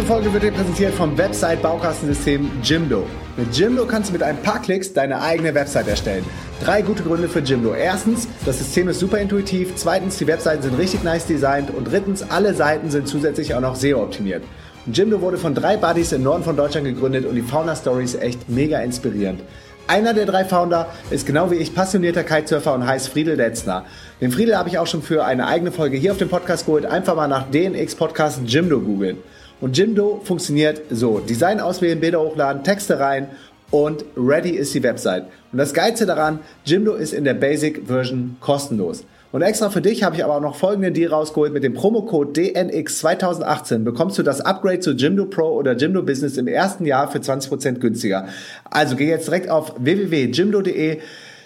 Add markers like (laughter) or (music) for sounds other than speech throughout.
Diese Folge wird dir präsentiert vom Website-Baukastensystem Jimdo. Mit Jimdo kannst du mit ein paar Klicks deine eigene Website erstellen. Drei gute Gründe für Jimdo. Erstens, das System ist super intuitiv. Zweitens, die Webseiten sind richtig nice designt. Und drittens, alle Seiten sind zusätzlich auch noch SEO-optimiert. Jimdo wurde von drei Buddies im Norden von Deutschland gegründet und die Fauna-Story ist echt mega inspirierend. Einer der drei Founder ist genau wie ich passionierter Kitesurfer und heißt Friedel Detzner. Den Friedel habe ich auch schon für eine eigene Folge hier auf dem Podcast geholt. Einfach mal nach DNX Podcast Jimdo googeln. Und Jimdo funktioniert so. Design auswählen, Bilder hochladen, Texte rein und ready ist die Website. Und das Geilste daran, Jimdo ist in der Basic Version kostenlos. Und extra für dich habe ich aber auch noch folgenden Deal rausgeholt. Mit dem Promocode DNX2018 bekommst du das Upgrade zu Jimdo Pro oder Jimdo Business im ersten Jahr für 20% günstiger. Also geh jetzt direkt auf www.jimdo.de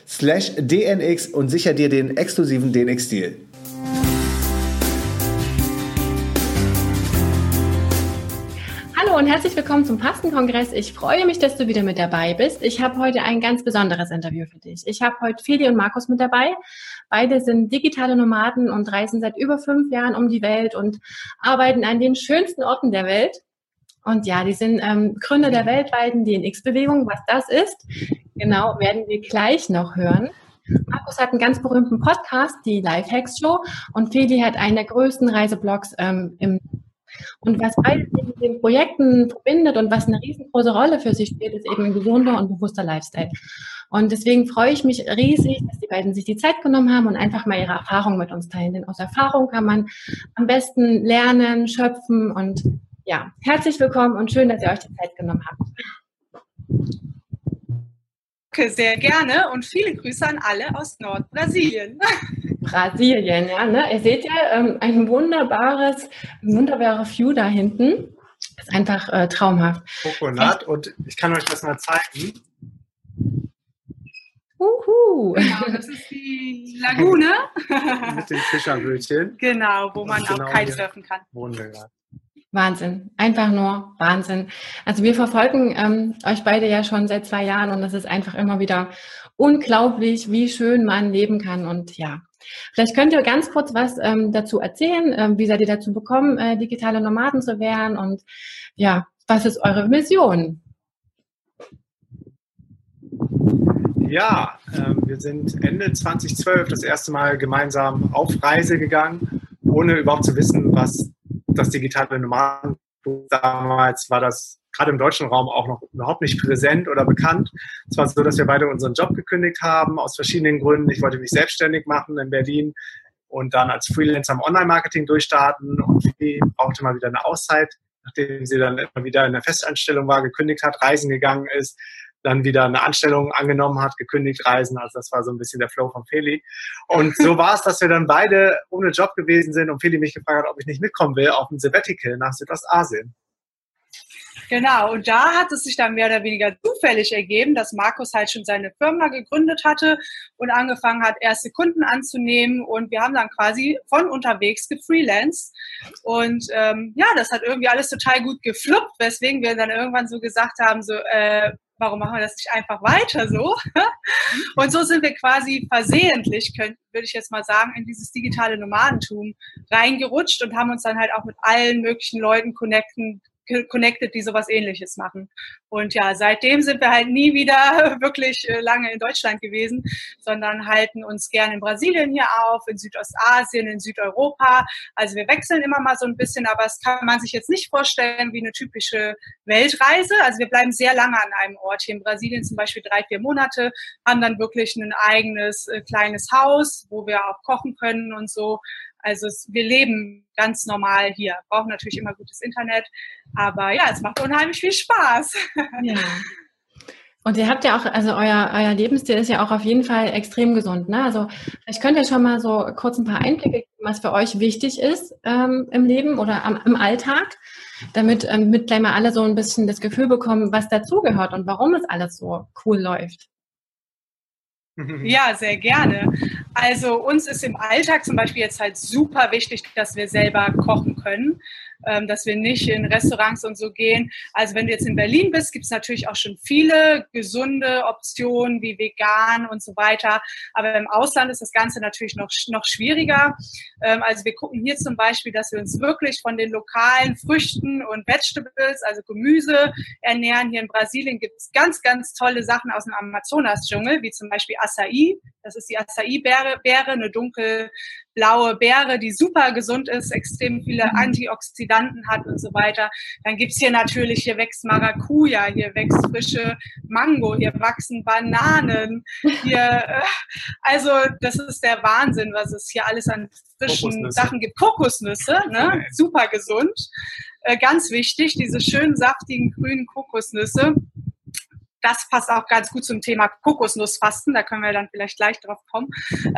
slash DNX und sicher dir den exklusiven DNX-Deal. Und herzlich willkommen zum Pastenkongress. Ich freue mich, dass du wieder mit dabei bist. Ich habe heute ein ganz besonderes Interview für dich. Ich habe heute Feli und Markus mit dabei. Beide sind digitale Nomaden und reisen seit über fünf Jahren um die Welt und arbeiten an den schönsten Orten der Welt. Und ja, die sind ähm, Gründer der weltweiten DNX-Bewegung. Was das ist, genau, werden wir gleich noch hören. Markus hat einen ganz berühmten Podcast, die Lifehacks Show, und Feli hat einen der größten Reiseblogs ähm, im und was beide mit den Projekten verbindet und was eine riesengroße Rolle für sie spielt, ist eben ein gesunder und bewusster Lifestyle. Und deswegen freue ich mich riesig, dass die beiden sich die Zeit genommen haben und einfach mal ihre Erfahrungen mit uns teilen. Denn aus Erfahrung kann man am besten lernen, schöpfen und ja, herzlich willkommen und schön, dass ihr euch die Zeit genommen habt. Sehr gerne und viele Grüße an alle aus Nordbrasilien. (laughs) Brasilien, ja. Ne? Ihr seht ja ähm, ein wunderbares, wunderbares View da hinten. Das ist einfach äh, traumhaft. Kokonat und ich kann euch das mal zeigen. Uhu. Genau, das ist die Lagune. (laughs) Mit den Fischerbrötchen. Genau, wo man genau auch kitesurfen kann. Wunderbar. Wahnsinn, einfach nur Wahnsinn. Also wir verfolgen ähm, euch beide ja schon seit zwei Jahren und es ist einfach immer wieder unglaublich, wie schön man leben kann. Und ja, vielleicht könnt ihr ganz kurz was ähm, dazu erzählen. Ähm, wie seid ihr dazu bekommen, äh, digitale Nomaden zu werden? Und ja, was ist eure Mission? Ja, äh, wir sind Ende 2012 das erste Mal gemeinsam auf Reise gegangen, ohne überhaupt zu wissen, was das digitale Nomaden damals war das gerade im deutschen Raum auch noch überhaupt nicht präsent oder bekannt. Es war so, dass wir beide unseren Job gekündigt haben, aus verschiedenen Gründen. Ich wollte mich selbstständig machen in Berlin und dann als Freelancer im Online-Marketing durchstarten und sie brauchte mal wieder eine Auszeit, nachdem sie dann immer wieder in der Festanstellung war, gekündigt hat, reisen gegangen ist, dann wieder eine Anstellung angenommen hat, gekündigt, reisen. Also das war so ein bisschen der Flow von Feli. Und so (laughs) war es, dass wir dann beide ohne Job gewesen sind und Feli mich gefragt hat, ob ich nicht mitkommen will auf ein Sabbatical nach Südostasien. Genau, und da hat es sich dann mehr oder weniger zufällig ergeben, dass Markus halt schon seine Firma gegründet hatte und angefangen hat, erste Kunden anzunehmen. Und wir haben dann quasi von unterwegs gefreelanced. Und ähm, ja, das hat irgendwie alles total gut gefluppt, weswegen wir dann irgendwann so gesagt haben, so, äh, warum machen wir das nicht einfach weiter so? (laughs) Und so sind wir quasi versehentlich, würde ich jetzt mal sagen, in dieses digitale Nomadentum reingerutscht und haben uns dann halt auch mit allen möglichen Leuten connecten connected, die sowas ähnliches machen. Und ja, seitdem sind wir halt nie wieder (laughs) wirklich äh, lange in Deutschland gewesen, sondern halten uns gerne in Brasilien hier auf, in Südostasien, in Südeuropa. Also wir wechseln immer mal so ein bisschen, aber es kann man sich jetzt nicht vorstellen wie eine typische Weltreise. Also wir bleiben sehr lange an einem Ort. Hier in Brasilien zum Beispiel drei, vier Monate, haben dann wirklich ein eigenes äh, kleines Haus, wo wir auch kochen können und so. Also es, wir leben ganz normal hier, brauchen natürlich immer gutes Internet, aber ja, es macht unheimlich viel Spaß. Ja. (laughs) Und ihr habt ja auch, also euer, euer Lebensstil ist ja auch auf jeden Fall extrem gesund. Ne? Also vielleicht könnt ihr schon mal so kurz ein paar Einblicke geben, was für euch wichtig ist ähm, im Leben oder am, im Alltag, damit ähm, mit gleich mal alle so ein bisschen das Gefühl bekommen, was dazugehört und warum es alles so cool läuft. Ja, sehr gerne. Also uns ist im Alltag zum Beispiel jetzt halt super wichtig, dass wir selber kochen können. Ähm, dass wir nicht in Restaurants und so gehen. Also wenn du jetzt in Berlin bist, gibt es natürlich auch schon viele gesunde Optionen wie vegan und so weiter. Aber im Ausland ist das Ganze natürlich noch, noch schwieriger. Ähm, also wir gucken hier zum Beispiel, dass wir uns wirklich von den lokalen Früchten und Vegetables, also Gemüse ernähren. Hier in Brasilien gibt es ganz, ganz tolle Sachen aus dem Amazonas-Dschungel, wie zum Beispiel Acai. Das ist die Acai-Beere, eine dunkelblaue Beere, die super gesund ist, extrem viele mhm. Antioxidanten hat und so weiter. Dann gibt's hier natürlich, hier wächst Maracuja, hier wächst frische Mango, hier wachsen Bananen. (laughs) Hier, äh, also das ist der Wahnsinn, was es hier alles an frischen. Sachen gibt. Kokosnüsse, ne? super gesund. Äh, ganz wichtig, diese schönen saftigen grünen Kokosnüsse das passt auch ganz gut zum Thema Kokosnussfasten. Da können wir dann vielleicht gleich drauf kommen. (laughs)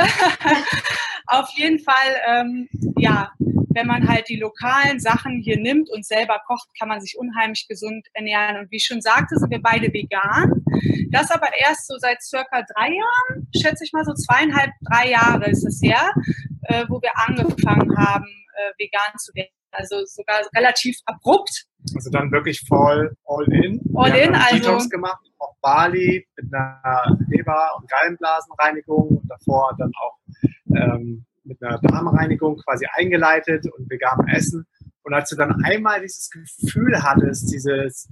Auf jeden Fall, ähm, ja, wenn man halt die lokalen Sachen hier nimmt und selber kocht, kann man sich unheimlich gesund ernähren. Und wie ich schon sagte, sind wir beide vegan. Das aber erst so seit circa drei Jahren, schätze ich mal so zweieinhalb, drei Jahre ist es her, äh, wo wir angefangen haben, äh, vegan zu werden. Also sogar relativ abrupt. Also dann wirklich voll all in. All wir in, also. Detox gemacht auf Bali mit einer Leber- und Gallenblasenreinigung und davor dann auch ähm, mit einer Darmreinigung quasi eingeleitet und veganem Essen. Und als du dann einmal dieses Gefühl hattest, dieses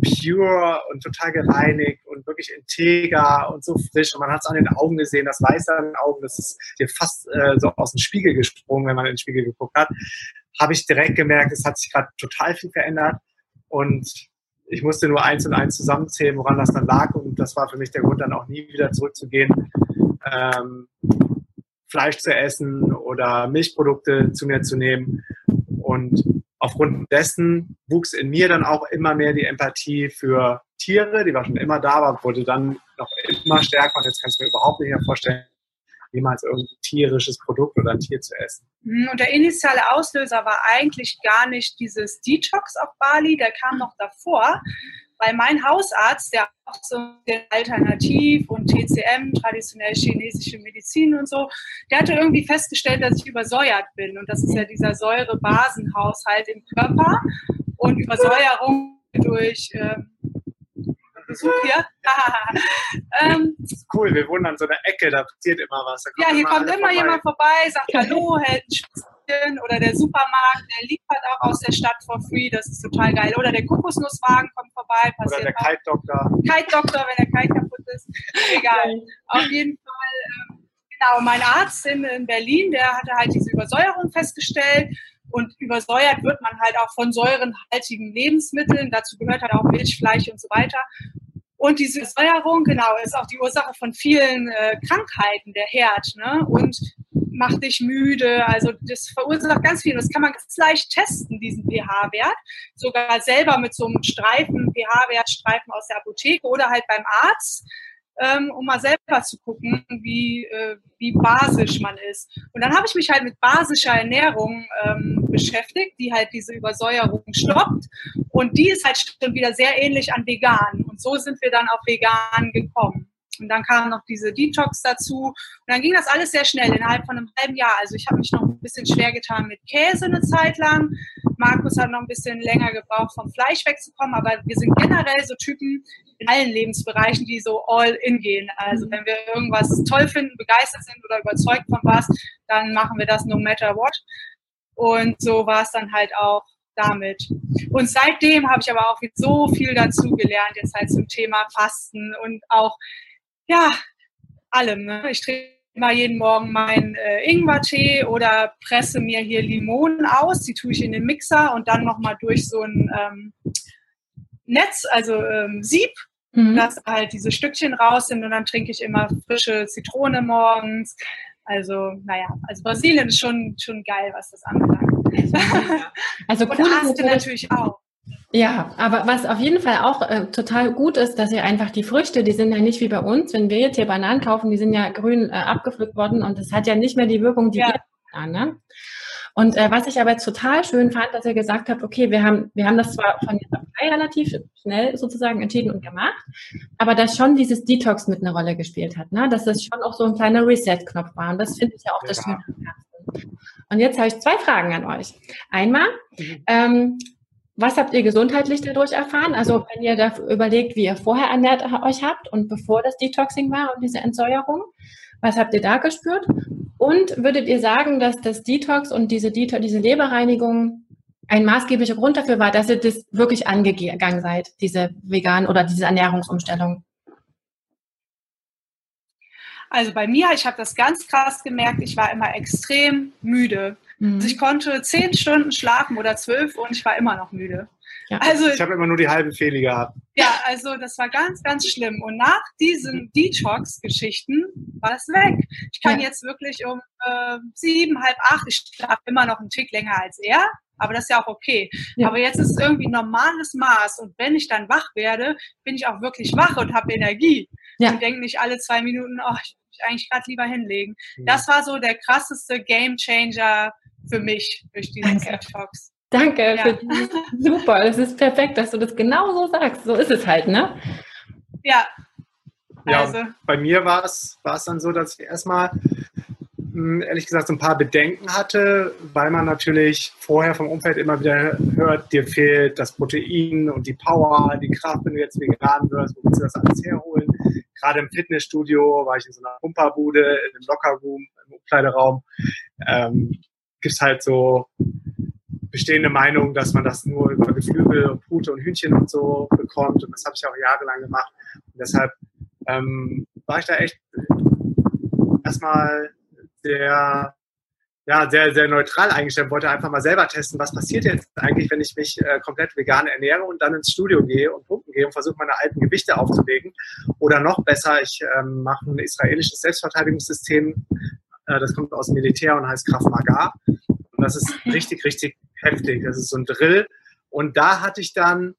pure und total gereinigt und wirklich integer und so frisch und man hat es an den Augen gesehen, das Weiße an den Augen, das ist dir fast äh, so aus dem Spiegel gesprungen, wenn man in den Spiegel geguckt hat, habe ich direkt gemerkt, es hat sich gerade total viel verändert und ich musste nur eins und eins zusammenzählen, woran das dann lag. Und das war für mich der Grund, dann auch nie wieder zurückzugehen, ähm, Fleisch zu essen oder Milchprodukte zu mir zu nehmen. Und aufgrund dessen wuchs in mir dann auch immer mehr die Empathie für Tiere. Die war schon immer da, aber wurde dann noch immer stärker. Und jetzt kannst du mir überhaupt nicht mehr vorstellen, jemals irgendein tierisches Produkt oder ein Tier zu essen. Hm, und der initiale Auslöser war eigentlich gar nicht dieses Detox auf Bali, der kam noch davor, weil mein Hausarzt, der auch so Alternativ und TCM, traditionell chinesische Medizin und so, der hatte irgendwie festgestellt, dass ich übersäuert bin. Und das ist ja dieser Säurebasenhaushalt im Körper. Und Übersäuerung durch ähm, Besuch hier. (laughs) ähm, cool, wir wohnen an so einer Ecke, da passiert immer was. ja, hier kommt immer vorbei. jemand vorbei, sagt Hallo, hält ein Schwitzchen oder der Supermarkt, der liefert auch aus der Stadt for free, das ist total geil. Oder der Kokosnusswagen kommt vorbei, passiert Oder der Kite-Doktor. Kite-Doktor, wenn der Kite kaputt ist. (laughs) Egal. Auf jeden Fall, ähm, genau, mein Arzt in, in Berlin, der hatte halt diese Übersäuerung festgestellt und übersäuert wird man halt auch von säurenhaltigen Lebensmitteln. Dazu gehört halt auch Milch, Fleisch und so weiter. Und diese Säuerung, genau, ist auch die Ursache von vielen äh, Krankheiten, der Herd. Ne? Und macht dich müde. Also das verursacht ganz viel. Das kann man ganz leicht testen, diesen pH-Wert. Sogar selber mit so einem Streifen, pH-Wertstreifen aus der Apotheke oder halt beim Arzt ähm, um mal selber zu gucken, wie, äh, wie basisch man ist. Und dann habe ich mich halt mit basischer Ernährung ähm, beschäftigt, die halt diese Übersäuerung stoppt. Und die ist halt schon wieder sehr ähnlich an vegan. Und so sind wir dann auf vegan gekommen. Und dann kam noch diese Detox dazu. Und dann ging das alles sehr schnell, innerhalb von einem halben Jahr. Also ich habe mich noch ein bisschen schwer getan mit Käse eine Zeit lang. Markus hat noch ein bisschen länger gebraucht, vom Fleisch wegzukommen. Aber wir sind generell so Typen in allen Lebensbereichen, die so all in gehen. Also wenn wir irgendwas toll finden, begeistert sind oder überzeugt von was, dann machen wir das no matter what. Und so war es dann halt auch damit. Und seitdem habe ich aber auch so viel dazu gelernt, jetzt halt zum Thema Fasten und auch ja, allem. Ne? Ich trinke mal jeden Morgen meinen äh, Ingwertee oder presse mir hier Limonen aus. Die tue ich in den Mixer und dann nochmal durch so ein ähm, Netz, also ähm, Sieb, mhm. dass halt diese Stückchen raus sind und dann trinke ich immer frische Zitrone morgens. Also, naja, also Brasilien ist schon, schon geil, was das anbelangt. Also cool, (laughs) und Aste natürlich auch. Ja, aber was auf jeden Fall auch äh, total gut ist, dass ihr einfach die Früchte, die sind ja nicht wie bei uns, wenn wir jetzt hier Bananen kaufen, die sind ja grün äh, abgepflückt worden und das hat ja nicht mehr die Wirkung, die ja. wir haben. Ne? Und äh, was ich aber jetzt total schön fand, dass ihr gesagt habt, okay, wir haben, wir haben das zwar von jetzt auf drei relativ schnell sozusagen entschieden und gemacht, aber dass schon dieses Detox mit einer Rolle gespielt hat, ne? dass das schon auch so ein kleiner Reset-Knopf war. Und das finde ich ja auch ja. das Schöne Und jetzt habe ich zwei Fragen an euch. Einmal, mhm. ähm, was habt ihr gesundheitlich dadurch erfahren? Also wenn ihr da überlegt, wie ihr vorher ernährt euch habt und bevor das Detoxing war und diese Entsäuerung, was habt ihr da gespürt? Und würdet ihr sagen, dass das Detox und diese, Detox, diese Leberreinigung ein maßgeblicher Grund dafür war, dass ihr das wirklich angegangen seid, diese vegan oder diese Ernährungsumstellung? Also bei mir, ich habe das ganz krass gemerkt, ich war immer extrem müde. Mhm. Also ich konnte zehn Stunden schlafen oder zwölf und ich war immer noch müde. Ja. Also, ich habe immer nur die halbe Fehle gehabt. Ja, also das war ganz, ganz schlimm. Und nach diesen Detox-Geschichten war es weg. Ich kann ja. jetzt wirklich um äh, sieben, halb acht, ich schlafe immer noch einen Tick länger als er, aber das ist ja auch okay. Ja. Aber jetzt ist es irgendwie normales Maß und wenn ich dann wach werde, bin ich auch wirklich wach und habe Energie. Ja. Und denke nicht alle zwei Minuten, oh, ich eigentlich gerade lieber hinlegen. Ja. Das war so der krasseste Game Changer für mich durch diesen Detox. Danke, ja. dieses, super. Das ist perfekt, dass du das genau so sagst. So ist es halt, ne? Ja. Ja, also. bei mir war es, war es dann so, dass ich erstmal hm, ehrlich gesagt so ein paar Bedenken hatte, weil man natürlich vorher vom Umfeld immer wieder hört, dir fehlt das Protein und die Power, die Kraft, wenn du jetzt vegan wirst, wo willst du das alles herholen? Gerade im Fitnessstudio war ich in so einer Pumperbude, in einem Lockerroom, im Umkleideraum. Ähm, gibt es halt so bestehende Meinung, dass man das nur über Geflügel und Pute und Hühnchen und so bekommt. Und das habe ich auch jahrelang gemacht. Und deshalb ähm, war ich da echt erstmal sehr, ja, sehr, sehr neutral eingestellt, wollte einfach mal selber testen, was passiert jetzt eigentlich, wenn ich mich äh, komplett vegan ernähre und dann ins Studio gehe und pumpen gehe und versuche, meine alten Gewichte aufzulegen. Oder noch besser, ich ähm, mache ein israelisches Selbstverteidigungssystem, das kommt aus dem Militär und heißt Krav Maga. Und das ist richtig, richtig heftig. Das ist so ein Drill. Und da hatte ich dann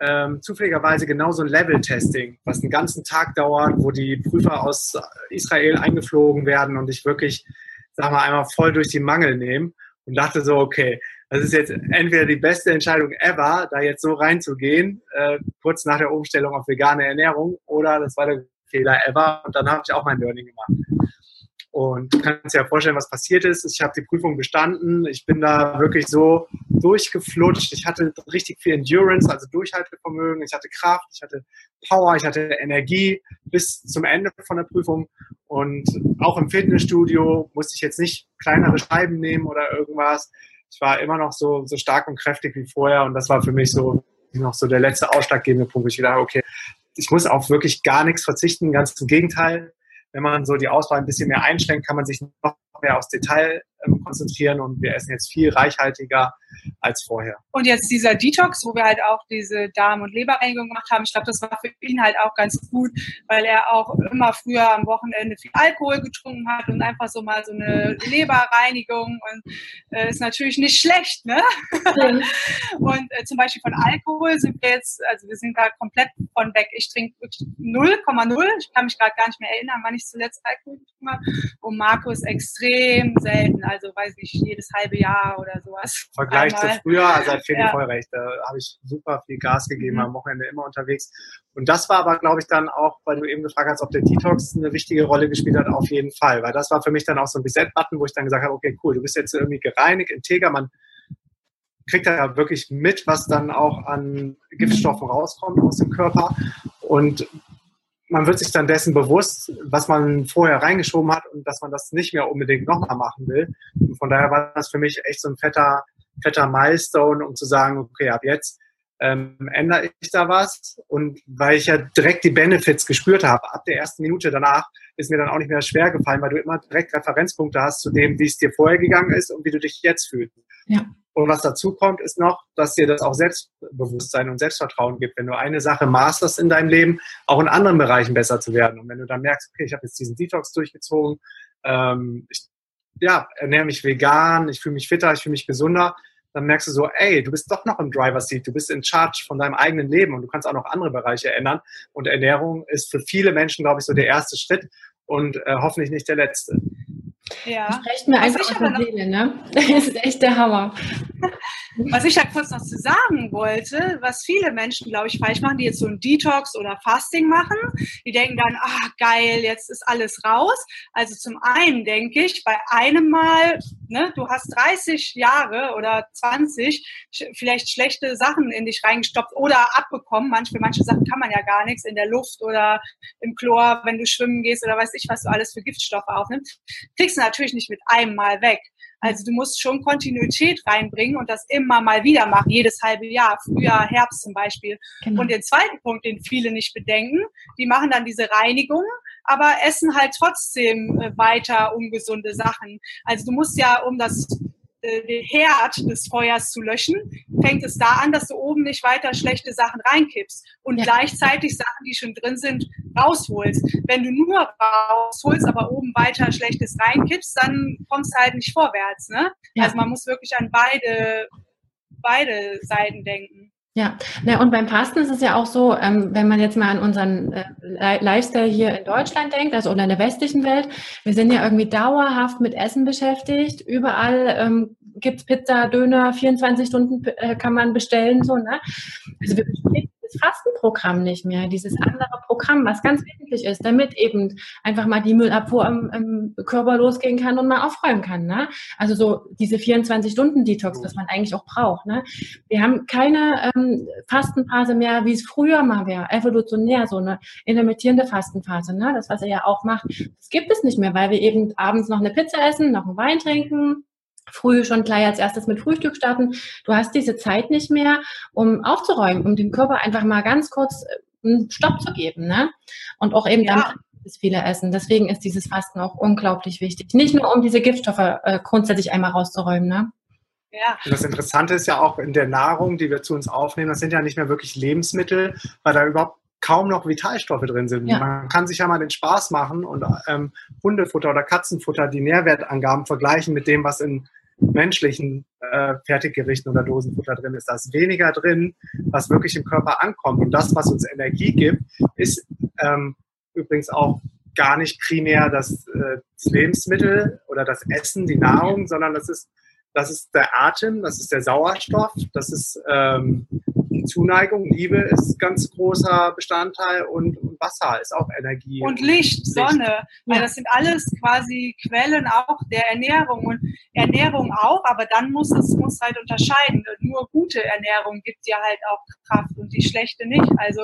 ähm, zufälligerweise genau so ein Level-Testing, was einen ganzen Tag dauert, wo die Prüfer aus Israel eingeflogen werden und ich wirklich, sag mal, einmal voll durch die Mangel nehme und dachte so, okay, das ist jetzt entweder die beste Entscheidung ever, da jetzt so reinzugehen, äh, kurz nach der Umstellung auf vegane Ernährung, oder das war der Fehler ever und dann habe ich auch mein Learning gemacht. Und du kannst dir ja vorstellen, was passiert ist. Ich habe die Prüfung bestanden. Ich bin da wirklich so durchgeflutscht. Ich hatte richtig viel Endurance, also Durchhaltevermögen. Ich hatte Kraft, ich hatte Power, ich hatte Energie bis zum Ende von der Prüfung. Und auch im Fitnessstudio musste ich jetzt nicht kleinere Scheiben nehmen oder irgendwas. Ich war immer noch so, so stark und kräftig wie vorher. Und das war für mich so noch so der letzte ausschlaggebende Punkt. Ich dachte, okay, ich muss auf wirklich gar nichts verzichten. Ganz im Gegenteil wenn man so die Auswahl ein bisschen mehr einschränkt, kann man sich noch mehr aufs Detail konzentrieren und wir essen jetzt viel reichhaltiger als vorher. Und jetzt dieser Detox, wo wir halt auch diese Darm- und Leberreinigung gemacht haben, ich glaube, das war für ihn halt auch ganz gut, weil er auch immer früher am Wochenende viel Alkohol getrunken hat und einfach so mal so eine Leberreinigung und äh, ist natürlich nicht schlecht, ne? Mhm. (laughs) und äh, zum Beispiel von Alkohol sind wir jetzt, also wir sind da komplett von weg. Ich trinke 0,0. Ich kann mich gerade gar nicht mehr erinnern, wann ich zuletzt Alkohol getrunken habe. Und Markus extrem selten, also weiß ich, jedes halbe Jahr oder sowas. Vergleich zu früher, also hat Feli ja. voll recht. Da habe ich super viel Gas gegeben, mhm. am Wochenende immer unterwegs. Und das war aber, glaube ich, dann auch, weil du eben gefragt hast, ob der Detox eine wichtige Rolle gespielt hat, auf jeden Fall. Weil das war für mich dann auch so ein Reset-Button, wo ich dann gesagt habe, okay, cool, du bist jetzt irgendwie gereinigt, integer, man kriegt da wirklich mit, was dann auch an Giftstoffen rauskommt aus dem Körper. Und man wird sich dann dessen bewusst, was man vorher reingeschoben hat und dass man das nicht mehr unbedingt nochmal machen will. Und von daher war das für mich echt so ein fetter, fetter Milestone, um zu sagen, okay, ab jetzt ähm, ändere ich da was. Und weil ich ja direkt die Benefits gespürt habe, ab der ersten Minute danach, ist mir dann auch nicht mehr schwer gefallen, weil du immer direkt Referenzpunkte hast zu dem, wie es dir vorher gegangen ist und wie du dich jetzt fühlst. Ja. Und was dazu kommt, ist noch, dass dir das auch Selbstbewusstsein und Selbstvertrauen gibt, wenn du eine Sache masterst in deinem Leben, auch in anderen Bereichen besser zu werden. Und wenn du dann merkst, okay, ich habe jetzt diesen Detox durchgezogen, ähm, ich ja, ernähre mich vegan, ich fühle mich fitter, ich fühle mich gesunder, dann merkst du so, ey, du bist doch noch im Driver Seat, du bist in Charge von deinem eigenen Leben und du kannst auch noch andere Bereiche ändern. Und Ernährung ist für viele Menschen, glaube ich, so der erste Schritt und äh, hoffentlich nicht der letzte. Ja. Das spricht mir einfach aus der Seele, ne? (laughs) Das ist echt der Hammer. (laughs) Was ich da kurz noch zu sagen wollte, was viele Menschen, glaube ich, falsch machen, die jetzt so ein Detox oder Fasting machen, die denken dann, ah, geil, jetzt ist alles raus. Also zum einen denke ich, bei einem Mal, ne, du hast 30 Jahre oder 20 vielleicht schlechte Sachen in dich reingestopft oder abbekommen. Manch, für manche Sachen kann man ja gar nichts in der Luft oder im Chlor, wenn du schwimmen gehst oder weiß ich, was du alles für Giftstoffe aufnimmst. Kriegst du natürlich nicht mit einem Mal weg. Also du musst schon Kontinuität reinbringen und das immer mal wieder machen, jedes halbe Jahr, Frühjahr, Herbst zum Beispiel. Genau. Und den zweiten Punkt, den viele nicht bedenken, die machen dann diese Reinigung, aber essen halt trotzdem äh, weiter ungesunde Sachen. Also du musst ja, um das äh, den Herd des Feuers zu löschen, fängt es da an, dass du oben nicht weiter schlechte Sachen reinkippst und ja. gleichzeitig Sachen, die schon drin sind, rausholst. Wenn du nur rausholst, aber oben weiter Schlechtes reinkippst, dann kommst du halt nicht vorwärts. Ne? Ja. Also man muss wirklich an beide, beide Seiten denken. Ja, na, und beim Fasten ist es ja auch so, ähm, wenn man jetzt mal an unseren äh, Lifestyle hier in Deutschland denkt, also oder in der westlichen Welt, wir sind ja irgendwie dauerhaft mit Essen beschäftigt. Überall ähm, gibt's Pizza, Döner, 24 Stunden äh, kann man bestellen, so, ne? Also wir dieses Fastenprogramm nicht mehr, dieses andere Programm, was ganz wesentlich ist, damit eben einfach mal die Müllabfuhr im, im Körper losgehen kann und mal aufräumen kann. Ne? Also so diese 24-Stunden-Detox, was man eigentlich auch braucht. Ne? Wir haben keine ähm, Fastenphase mehr, wie es früher mal wäre, evolutionär, so eine intermittierende Fastenphase. Ne? Das, was er ja auch macht, das gibt es nicht mehr, weil wir eben abends noch eine Pizza essen, noch einen Wein trinken, früh schon gleich als erstes mit Frühstück starten. Du hast diese Zeit nicht mehr, um aufzuräumen, um dem Körper einfach mal ganz kurz äh, einen Stopp zu geben. Ne? Und auch eben ja. dann das viele essen. Deswegen ist dieses Fasten auch unglaublich wichtig. Nicht nur, um diese Giftstoffe äh, grundsätzlich einmal rauszuräumen. Ne? Ja. Und das Interessante ist ja auch in der Nahrung, die wir zu uns aufnehmen, das sind ja nicht mehr wirklich Lebensmittel, weil da überhaupt kaum noch Vitalstoffe drin sind. Ja. Man kann sich ja mal den Spaß machen und ähm, Hundefutter oder Katzenfutter die Nährwertangaben vergleichen mit dem, was in menschlichen äh, Fertiggerichten oder Dosenfutter drin ist. Da ist weniger drin, was wirklich im Körper ankommt. Und das, was uns Energie gibt, ist ähm, übrigens auch gar nicht primär das, äh, das Lebensmittel oder das Essen, die Nahrung, sondern das ist, das ist der Atem, das ist der Sauerstoff, das ist ähm, Zuneigung, Liebe ist ganz großer Bestandteil und, und Wasser ist auch Energie. Und Licht, Licht. Sonne, weil das sind alles quasi Quellen auch der Ernährung und Ernährung auch, aber dann muss es muss halt unterscheiden. Nur gute Ernährung gibt dir halt auch Kraft und die schlechte nicht. Also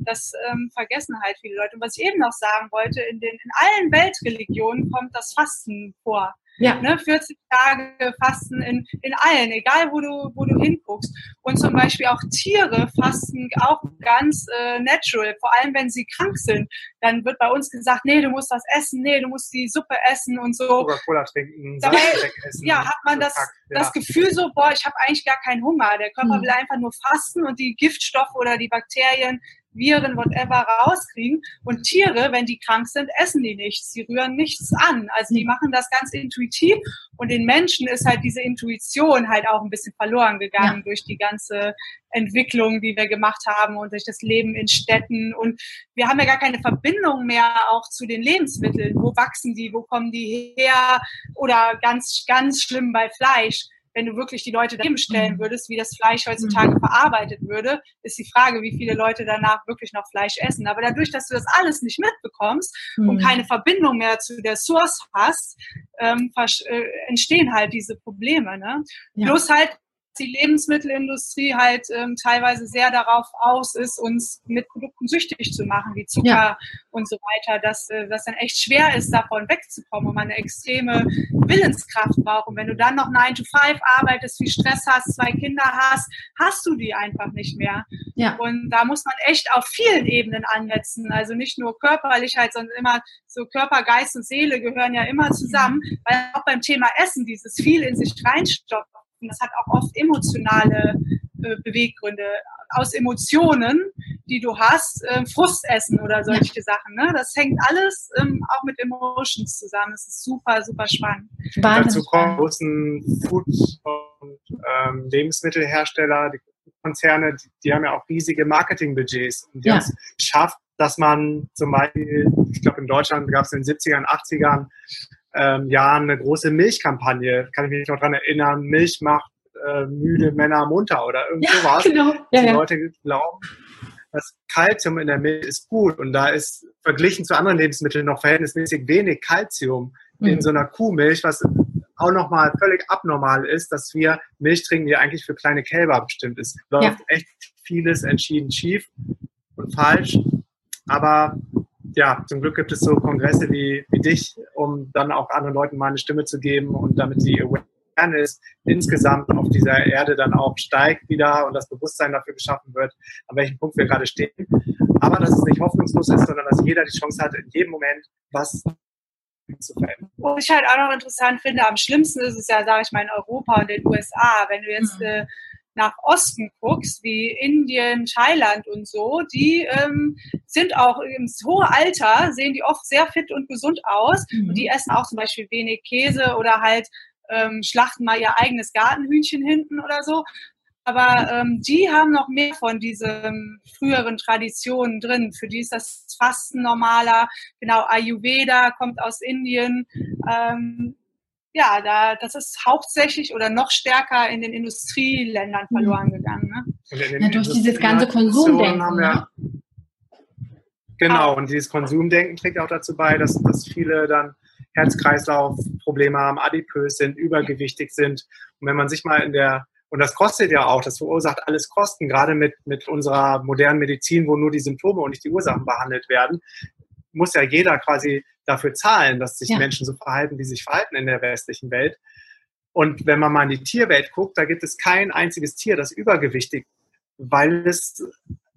das ähm, vergessen halt viele Leute. Und was ich eben noch sagen wollte, in den in allen Weltreligionen kommt das Fasten vor. Ja. Ne, 40 Tage Fasten in, in allen, egal wo du, wo du hinguckst. Und zum Beispiel auch Tiere fasten auch ganz äh, natural, vor allem wenn sie krank sind. Dann wird bei uns gesagt, nee, du musst das essen, nee, du musst die Suppe essen und so. Coca-Cola trinken, Dabei, (laughs) essen. Ja, hat man das, das Gefühl so, boah, ich habe eigentlich gar keinen Hunger. Der Körper mhm. will einfach nur fasten und die Giftstoffe oder die Bakterien Viren, whatever rauskriegen. Und Tiere, wenn die krank sind, essen die nichts. Sie rühren nichts an. Also die machen das ganz intuitiv. Und den Menschen ist halt diese Intuition halt auch ein bisschen verloren gegangen ja. durch die ganze Entwicklung, die wir gemacht haben und durch das Leben in Städten. Und wir haben ja gar keine Verbindung mehr auch zu den Lebensmitteln. Wo wachsen die? Wo kommen die her? Oder ganz, ganz schlimm bei Fleisch wenn du wirklich die Leute daneben stellen mhm. würdest, wie das Fleisch heutzutage mhm. verarbeitet würde, ist die Frage, wie viele Leute danach wirklich noch Fleisch essen. Aber dadurch, dass du das alles nicht mitbekommst mhm. und keine Verbindung mehr zu der Source hast, ähm, äh, entstehen halt diese Probleme. Ne? Ja. Plus halt die Lebensmittelindustrie halt ähm, teilweise sehr darauf aus ist, uns mit Produkten süchtig zu machen, wie Zucker ja. und so weiter, dass äh, das dann echt schwer ist, davon wegzukommen und man eine extreme Willenskraft braucht. Und wenn du dann noch 9 to 5 arbeitest, viel Stress hast, zwei Kinder hast, hast du die einfach nicht mehr. Ja. Und da muss man echt auf vielen Ebenen ansetzen. Also nicht nur Körperlichkeit, sondern immer so Körper, Geist und Seele gehören ja immer zusammen, weil auch beim Thema Essen dieses viel in sich reinstopfen und das hat auch oft emotionale äh, Beweggründe. Aus Emotionen, die du hast, äh, Frustessen oder solche ja. Sachen. Ne? Das hängt alles ähm, auch mit Emotions zusammen. Das ist super, super spannend. spannend. Dazu kommen großen Food- und ähm, Lebensmittelhersteller, die Konzerne, die, die, haben ja auch riesige Marketingbudgets. Und die ja. haben es geschafft, dass man zum Beispiel, ich glaube in Deutschland gab es in den 70ern, 80ern ähm, Jahren eine große Milchkampagne, kann ich mich noch dran erinnern. Milch macht äh, müde Männer munter oder irgend ja, sowas. Genau. Ja, die ja. Leute glauben, das Kalzium in der Milch ist gut und da ist verglichen zu anderen Lebensmitteln noch verhältnismäßig wenig Kalzium mhm. in so einer Kuhmilch, was auch nochmal völlig abnormal ist, dass wir Milch trinken, die eigentlich für kleine Kälber bestimmt ist. Läuft ja. echt vieles entschieden schief und falsch. Aber ja, zum Glück gibt es so Kongresse wie, wie dich, um dann auch anderen Leuten mal eine Stimme zu geben und damit die Awareness insgesamt auf dieser Erde dann auch steigt wieder und das Bewusstsein dafür geschaffen wird, an welchem Punkt wir gerade stehen. Aber dass es nicht hoffnungslos ist, sondern dass jeder die Chance hat, in jedem Moment was zu verändern. Was ich halt auch noch interessant finde, am schlimmsten ist es ja, sage ich mal, in Europa und den USA. Wenn du jetzt mhm. äh, nach Osten guckst, wie Indien, Thailand und so, die ähm, sind auch im hohen Alter, sehen die oft sehr fit und gesund aus. Mhm. Und die essen auch zum Beispiel wenig Käse oder halt ähm, schlachten mal ihr eigenes Gartenhühnchen hinten oder so. Aber ähm, die haben noch mehr von diesen früheren Traditionen drin. Für die ist das Fasten normaler. Genau, Ayurveda kommt aus Indien. Ähm, ja, da, das ist hauptsächlich oder noch stärker in den Industrieländern mhm. verloren gegangen. Ne? Ja, durch dieses ganze Konsumdenken. Ne? Genau, und dieses Konsumdenken trägt auch dazu bei, dass, dass viele dann Herz-Kreislauf-Probleme haben, adipös sind, übergewichtig sind. Und wenn man sich mal in der, und das kostet ja auch, das verursacht alles Kosten, gerade mit, mit unserer modernen Medizin, wo nur die Symptome und nicht die Ursachen behandelt werden, muss ja jeder quasi dafür zahlen, dass sich ja. Menschen so verhalten, wie sie sich verhalten in der westlichen Welt. Und wenn man mal in die Tierwelt guckt, da gibt es kein einziges Tier, das übergewichtig, weil es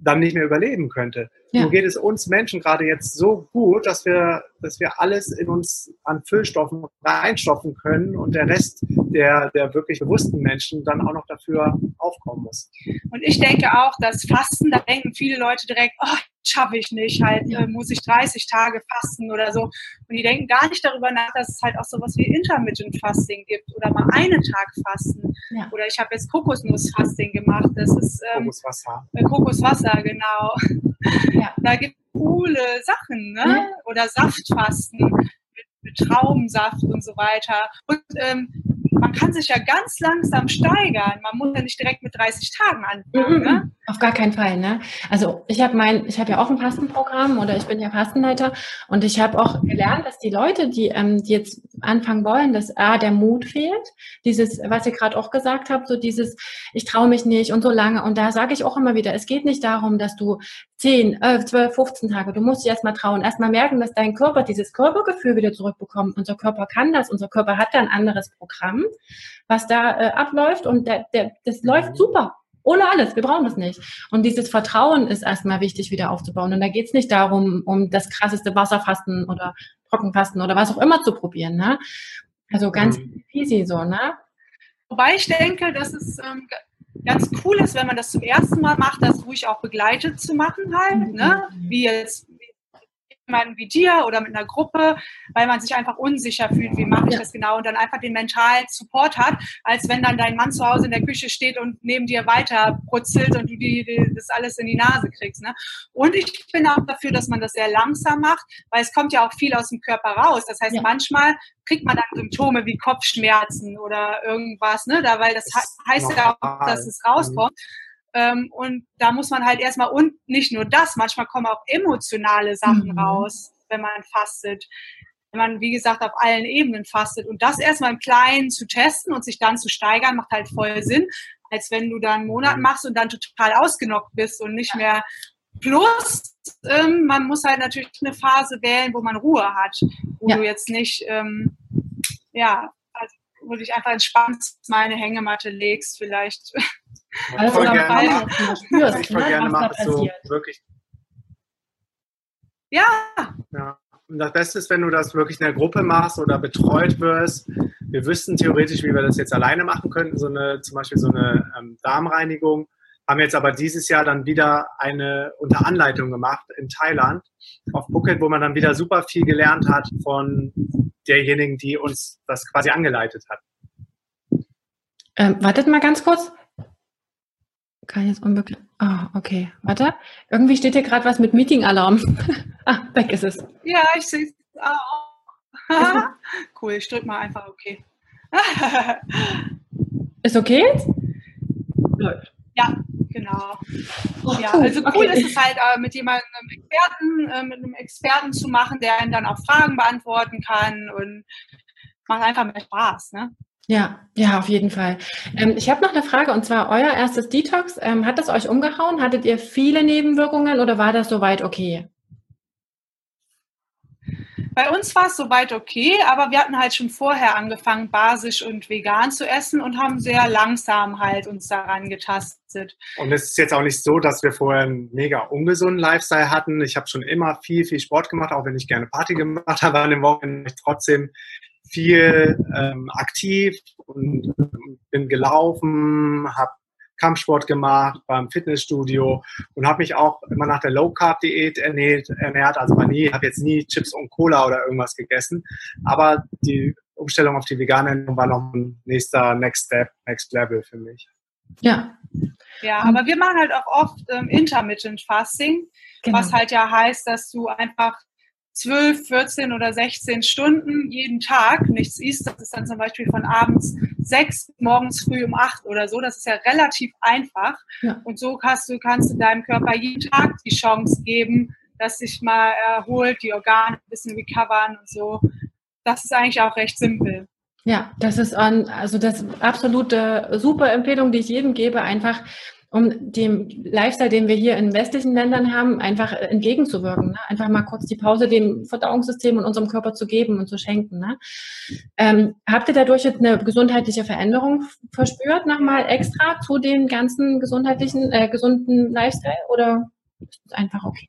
dann nicht mehr überleben könnte. Ja. Nur geht es uns Menschen gerade jetzt so gut, dass wir, dass wir alles in uns an Füllstoffen reinstoffen können und der Rest der, der wirklich bewussten Menschen dann auch noch dafür aufkommen muss. Und ich denke auch, dass Fasten, da denken viele Leute direkt, oh, schaffe ich nicht, halt äh, muss ich 30 Tage fasten oder so. Und die denken gar nicht darüber nach, dass es halt auch sowas wie Intermittent Fasting gibt oder mal einen Tag fasten. Ja. Oder ich habe jetzt Kokosnuss-Fasting gemacht. Das ist ähm, Kokoswasser. Äh, Kokoswasser, genau. Ja. Da gibt es coole Sachen, ne? Ja. Oder Saftfasten mit, mit Traubensaft und so weiter. Und ähm, man kann sich ja ganz langsam steigern. Man muss ja nicht direkt mit 30 Tagen anfangen. Mhm, ne? Auf gar keinen Fall. Ne? Also ich habe mein, ich habe ja auch ein Fastenprogramm oder ich bin ja Fastenleiter und ich habe auch gelernt, dass die Leute, die, ähm, die jetzt anfangen wollen, dass A, der Mut fehlt, dieses, was ihr gerade auch gesagt habt, so dieses, ich traue mich nicht und so lange. Und da sage ich auch immer wieder, es geht nicht darum, dass du 10, 11, 12, 15 Tage, du musst dich erstmal trauen, erstmal merken, dass dein Körper dieses Körpergefühl wieder zurückbekommt. Unser Körper kann das, unser Körper hat da ein anderes Programm, was da äh, abläuft und der, der, das läuft super. Ohne alles, wir brauchen das nicht. Und dieses Vertrauen ist erstmal wichtig wieder aufzubauen. Und da geht es nicht darum, um das krasseste Wasserfasten oder Trockenfasten oder was auch immer zu probieren. Ne? Also ganz mhm. easy so, ne? Wobei ich denke, dass es ähm, ganz cool ist, wenn man das zum ersten Mal macht, das ruhig auch begleitet zu machen halt, ne? Mhm. Wie jetzt jemanden wie dir oder mit einer Gruppe, weil man sich einfach unsicher fühlt, wie mache ich ja. das genau und dann einfach den mentalen Support hat, als wenn dann dein Mann zu Hause in der Küche steht und neben dir weiter brutzelt und du die, die, das alles in die Nase kriegst. Ne? Und ich bin auch dafür, dass man das sehr langsam macht, weil es kommt ja auch viel aus dem Körper raus. Das heißt, ja. manchmal kriegt man dann Symptome wie Kopfschmerzen oder irgendwas, ne? Da, weil das, das heißt ja auch, dass es rauskommt. Mhm. Ähm, und da muss man halt erstmal, und nicht nur das, manchmal kommen auch emotionale Sachen mhm. raus, wenn man fastet. Wenn man, wie gesagt, auf allen Ebenen fastet. Und das erstmal im Kleinen zu testen und sich dann zu steigern, macht halt voll Sinn, als wenn du dann einen Monat machst und dann total ausgenockt bist und nicht mehr. Plus, ähm, man muss halt natürlich eine Phase wählen, wo man Ruhe hat, wo ja. du jetzt nicht, ähm, ja, also, wo du dich einfach entspannt mal eine Hängematte legst, vielleicht (laughs) also voll gerne, spürst, ich voll ne, gerne mache so wirklich. Ja. ja. Und das Beste ist, wenn du das wirklich in der Gruppe machst oder betreut wirst. Wir wüssten theoretisch, wie wir das jetzt alleine machen könnten, so eine, zum Beispiel so eine ähm, Darmreinigung. Haben jetzt aber dieses Jahr dann wieder eine unter Anleitung gemacht in Thailand auf Phuket, wo man dann wieder super viel gelernt hat von derjenigen, die uns das quasi angeleitet hat. Ähm, wartet mal ganz kurz. Kann jetzt unbekannt. Ah, oh, okay. Warte. Irgendwie steht hier gerade was mit Meeting-Alarm. (laughs) ah, weg ist es. Ja, ich sehe es auch. (laughs) cool, ich drücke mal einfach okay. (laughs) Ist okay jetzt? Läuft. Ja, genau. Oh, ja, also cool okay. ist es halt äh, mit jemandem, einem Experten, äh, mit einem Experten zu machen, der einen dann auch Fragen beantworten kann und macht einfach mehr Spaß, ne? Ja, ja, auf jeden Fall. Ähm, ich habe noch eine Frage und zwar euer erstes Detox. Ähm, hat das euch umgehauen? Hattet ihr viele Nebenwirkungen oder war das soweit okay? Bei uns war es soweit okay, aber wir hatten halt schon vorher angefangen, basisch und vegan zu essen und haben sehr langsam halt uns daran getastet. Und es ist jetzt auch nicht so, dass wir vorher einen mega ungesunden Lifestyle hatten. Ich habe schon immer viel, viel Sport gemacht, auch wenn ich gerne Party gemacht habe an den Wochenenden. Trotzdem viel ähm, aktiv und bin gelaufen, habe Kampfsport gemacht, beim Fitnessstudio und habe mich auch immer nach der Low Carb Diät ernährt, ernährt also war nie, habe jetzt nie Chips und Cola oder irgendwas gegessen, aber die Umstellung auf die vegane Ernährung war noch ein nächster Next Step, Next Level für mich. Ja. Ja, aber wir machen halt auch oft ähm, Intermittent Fasting, genau. was halt ja heißt, dass du einfach 12, 14 oder 16 Stunden jeden Tag nichts isst. Das ist dann zum Beispiel von abends 6 morgens früh um 8 oder so. Das ist ja relativ einfach. Ja. Und so kannst du, kannst du deinem Körper jeden Tag die Chance geben, dass sich mal erholt, die Organe ein bisschen recovern und so. Das ist eigentlich auch recht simpel. Ja, das ist also das absolute super Empfehlung, die ich jedem gebe, einfach um dem Lifestyle, den wir hier in westlichen Ländern haben, einfach entgegenzuwirken. Ne? Einfach mal kurz die Pause dem Verdauungssystem und unserem Körper zu geben und zu schenken. Ne? Ähm, habt ihr dadurch jetzt eine gesundheitliche Veränderung verspürt, nochmal extra zu dem ganzen gesundheitlichen, äh, gesunden Lifestyle oder ist es einfach okay?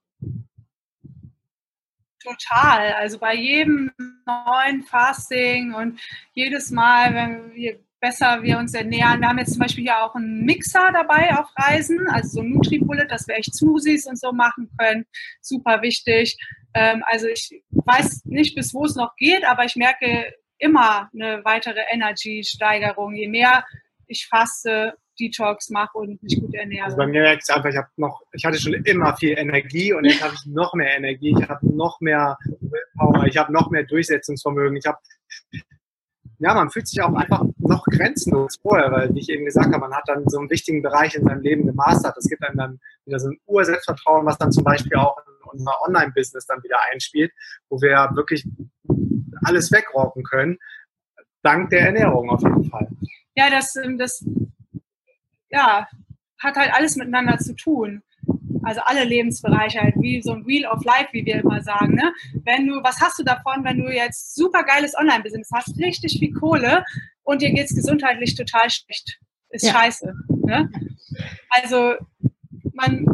Total. Also bei jedem neuen Fasting und jedes Mal, wenn wir besser wir uns ernähren. Wir haben jetzt zum Beispiel hier auch einen Mixer dabei auf Reisen, also so ein Nutri-Bullet, dass wir echt Smoothies und so machen können. Super wichtig. Ähm, also ich weiß nicht, bis wo es noch geht, aber ich merke immer eine weitere Energy-Steigerung. Je mehr ich faste, Detox mache und mich gut ernähre. Also bei mir merkt es einfach, ich noch, ich hatte schon immer viel Energie und jetzt habe ich noch mehr Energie, ich habe noch mehr Power, ich habe noch mehr Durchsetzungsvermögen, ich habe ja, man fühlt sich auch einfach noch grenzenlos vorher, weil, wie ich eben gesagt habe, man hat dann so einen wichtigen Bereich in seinem Leben gemastert. Das gibt einem dann wieder so ein Urselbstvertrauen, was dann zum Beispiel auch in unser Online-Business dann wieder einspielt, wo wir wirklich alles wegrocken können, dank der Ernährung auf jeden Fall. Ja, das, ähm, das ja, hat halt alles miteinander zu tun also alle Lebensbereiche halt, wie so ein Wheel of Life, wie wir immer sagen. Ne? Wenn du, was hast du davon, wenn du jetzt super geiles Online-Business hast, richtig viel Kohle und dir geht es gesundheitlich total schlecht? Ist ja. scheiße. Ne? Also man,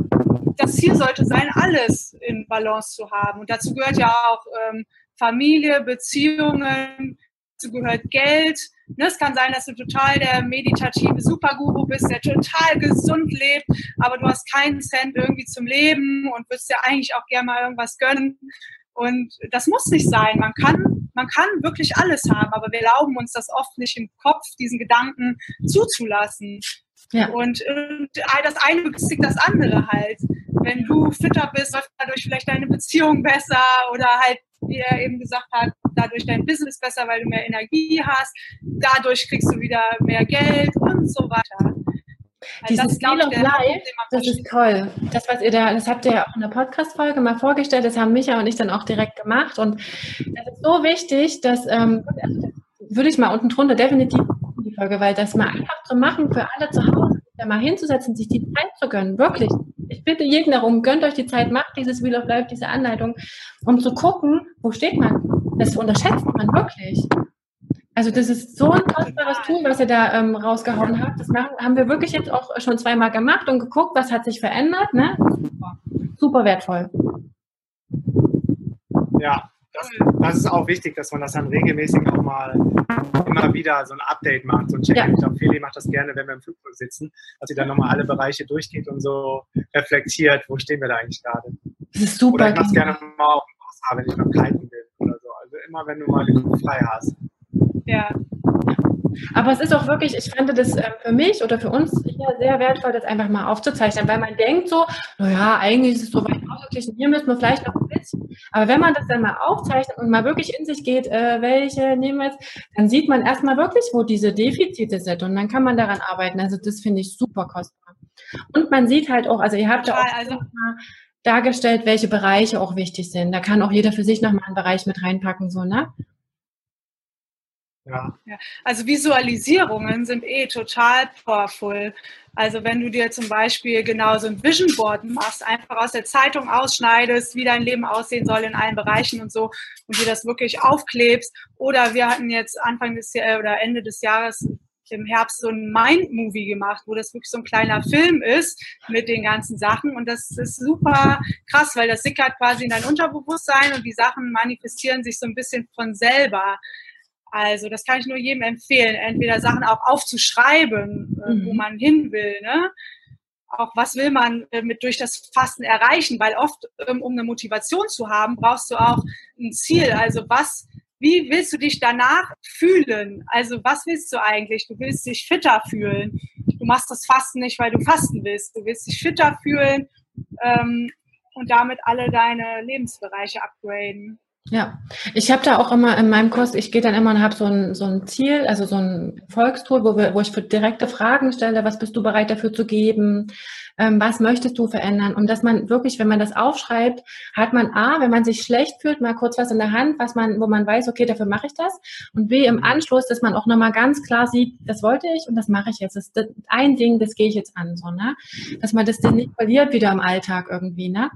das Ziel sollte sein, alles in Balance zu haben. Und dazu gehört ja auch ähm, Familie, Beziehungen, dazu gehört Geld, Ne, es kann sein, dass du total der meditative Superguru bist, der total gesund lebt, aber du hast keinen Cent irgendwie zum Leben und würdest dir eigentlich auch gerne mal irgendwas gönnen. Und das muss nicht sein. Man kann, man kann wirklich alles haben, aber wir erlauben uns das oft nicht im Kopf, diesen Gedanken zuzulassen. Ja. Und, und das eine begünstigt das andere halt. Wenn du fitter bist, läuft dadurch vielleicht deine Beziehung besser oder halt, wie er eben gesagt hat, dadurch dein Business besser, weil du mehr Energie hast. Dadurch kriegst du wieder mehr Geld und so weiter. Also Dieses Wheel of Life, das ist toll. Das, was ihr da, das habt ihr ja auch in der Podcast-Folge mal vorgestellt, das haben Micha und ich dann auch direkt gemacht. Und das ist so wichtig, dass, ähm, würde ich mal unten drunter definitiv die Folge, weil das mal einfach zu machen für alle zu Hause, da mal hinzusetzen, sich die Zeit zu gönnen, wirklich. Ich bitte jeden darum, gönnt euch die Zeit, macht dieses Wheel of Life, diese Anleitung, um zu gucken, wo steht man. Das unterschätzt man wirklich. Also das ist so ein kostbares Tool, was ihr da ähm, rausgehauen habt. Das machen, haben wir wirklich jetzt auch schon zweimal gemacht und geguckt, was hat sich verändert. Ne? Super. Super wertvoll. Ja, das, das, ist auch wichtig, dass man das dann regelmäßig auch mal immer wieder so ein Update macht, so ein Check-in. Ja. Ich glaube, Feli macht das gerne, wenn wir im Flugzeug sitzen, dass sie dann nochmal alle Bereiche durchgeht und so reflektiert, wo stehen wir da eigentlich gerade. Das ist super. Oder ich mache es gerne mal auf dem Wasser, wenn ich beim Kiten will immer, wenn du mal den Kopf frei hast. Ja. Aber es ist auch wirklich, ich fand das äh, für mich oder für uns hier sehr wertvoll, das einfach mal aufzuzeichnen, weil man denkt so, naja, eigentlich ist es so weit ausgeglichen, hier müssen wir vielleicht noch ein bisschen. Aber wenn man das dann mal aufzeichnet und mal wirklich in sich geht, äh, welche nehmen wir jetzt, dann sieht man erstmal wirklich, wo diese Defizite sind und dann kann man daran arbeiten. Also das finde ich super kostbar. Und man sieht halt auch, also ihr habt ja auch also, dargestellt, welche Bereiche auch wichtig sind. Da kann auch jeder für sich nochmal einen Bereich mit reinpacken, so, ne? Ja. ja. Also Visualisierungen sind eh total powerful. Also wenn du dir zum Beispiel genau so ein Vision Board machst, einfach aus der Zeitung ausschneidest, wie dein Leben aussehen soll in allen Bereichen und so und dir das wirklich aufklebst. Oder wir hatten jetzt Anfang des Jahres oder Ende des Jahres im Herbst so ein Mind-Movie gemacht, wo das wirklich so ein kleiner Film ist mit den ganzen Sachen. Und das ist super krass, weil das sickert quasi in dein Unterbewusstsein und die Sachen manifestieren sich so ein bisschen von selber. Also das kann ich nur jedem empfehlen, entweder Sachen auch aufzuschreiben, äh, mhm. wo man hin will, ne? Auch was will man äh, mit durch das Fasten erreichen, weil oft, ähm, um eine Motivation zu haben, brauchst du auch ein Ziel. Also was, wie willst du dich danach fühlen? Also was willst du eigentlich? Du willst dich fitter fühlen. Du machst das Fasten nicht, weil du fasten willst. Du willst dich fitter fühlen ähm, und damit alle deine Lebensbereiche upgraden. Ja, ich habe da auch immer in meinem Kurs, ich gehe dann immer und habe so ein, so ein Ziel, also so ein Volkstool, wo, wir, wo ich für direkte Fragen stelle, was bist du bereit dafür zu geben, ähm, was möchtest du verändern? Und dass man wirklich, wenn man das aufschreibt, hat man A, wenn man sich schlecht fühlt, mal kurz was in der Hand, was man, wo man weiß, okay, dafür mache ich das. Und B, im Anschluss, dass man auch nochmal ganz klar sieht, das wollte ich und das mache ich jetzt, das ist ein Ding, das gehe ich jetzt an, so, ne, dass man das dann nicht verliert wieder im Alltag irgendwie, ne.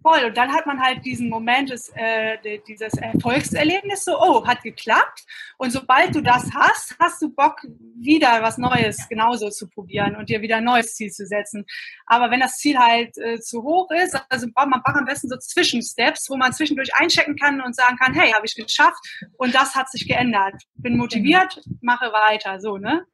Voll. Und dann hat man halt diesen Moment des, äh, dieses Erfolgserlebnis, so, oh, hat geklappt. Und sobald du das hast, hast du Bock, wieder was Neues genauso zu probieren und dir wieder ein neues Ziel zu setzen. Aber wenn das Ziel halt äh, zu hoch ist, also man braucht am besten so Zwischensteps, wo man zwischendurch einchecken kann und sagen kann, hey, habe ich geschafft und das hat sich geändert. Bin motiviert, mache weiter, so, ne?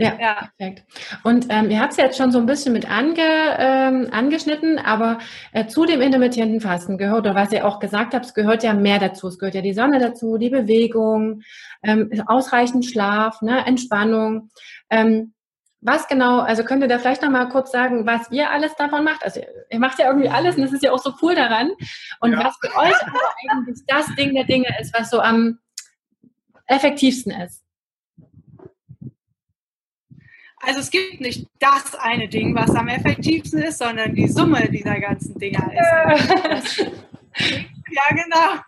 Ja, ja, perfekt. Und ähm, ihr habt es jetzt schon so ein bisschen mit ange, ähm, angeschnitten, aber äh, zu dem intermittierenden Fasten gehört, oder was ihr auch gesagt habt, es gehört ja mehr dazu. Es gehört ja die Sonne dazu, die Bewegung, ähm, ausreichend Schlaf, ne, Entspannung. Ähm, was genau, also könnt ihr da vielleicht noch mal kurz sagen, was ihr alles davon macht? Also ihr macht ja irgendwie alles und das ist ja auch so cool daran. Und ja. was für euch eigentlich das Ding der Dinge ist, was so am effektivsten ist. Also es gibt nicht das eine Ding, was am effektivsten ist, sondern die Summe dieser ganzen Dinger ist. ja, genau.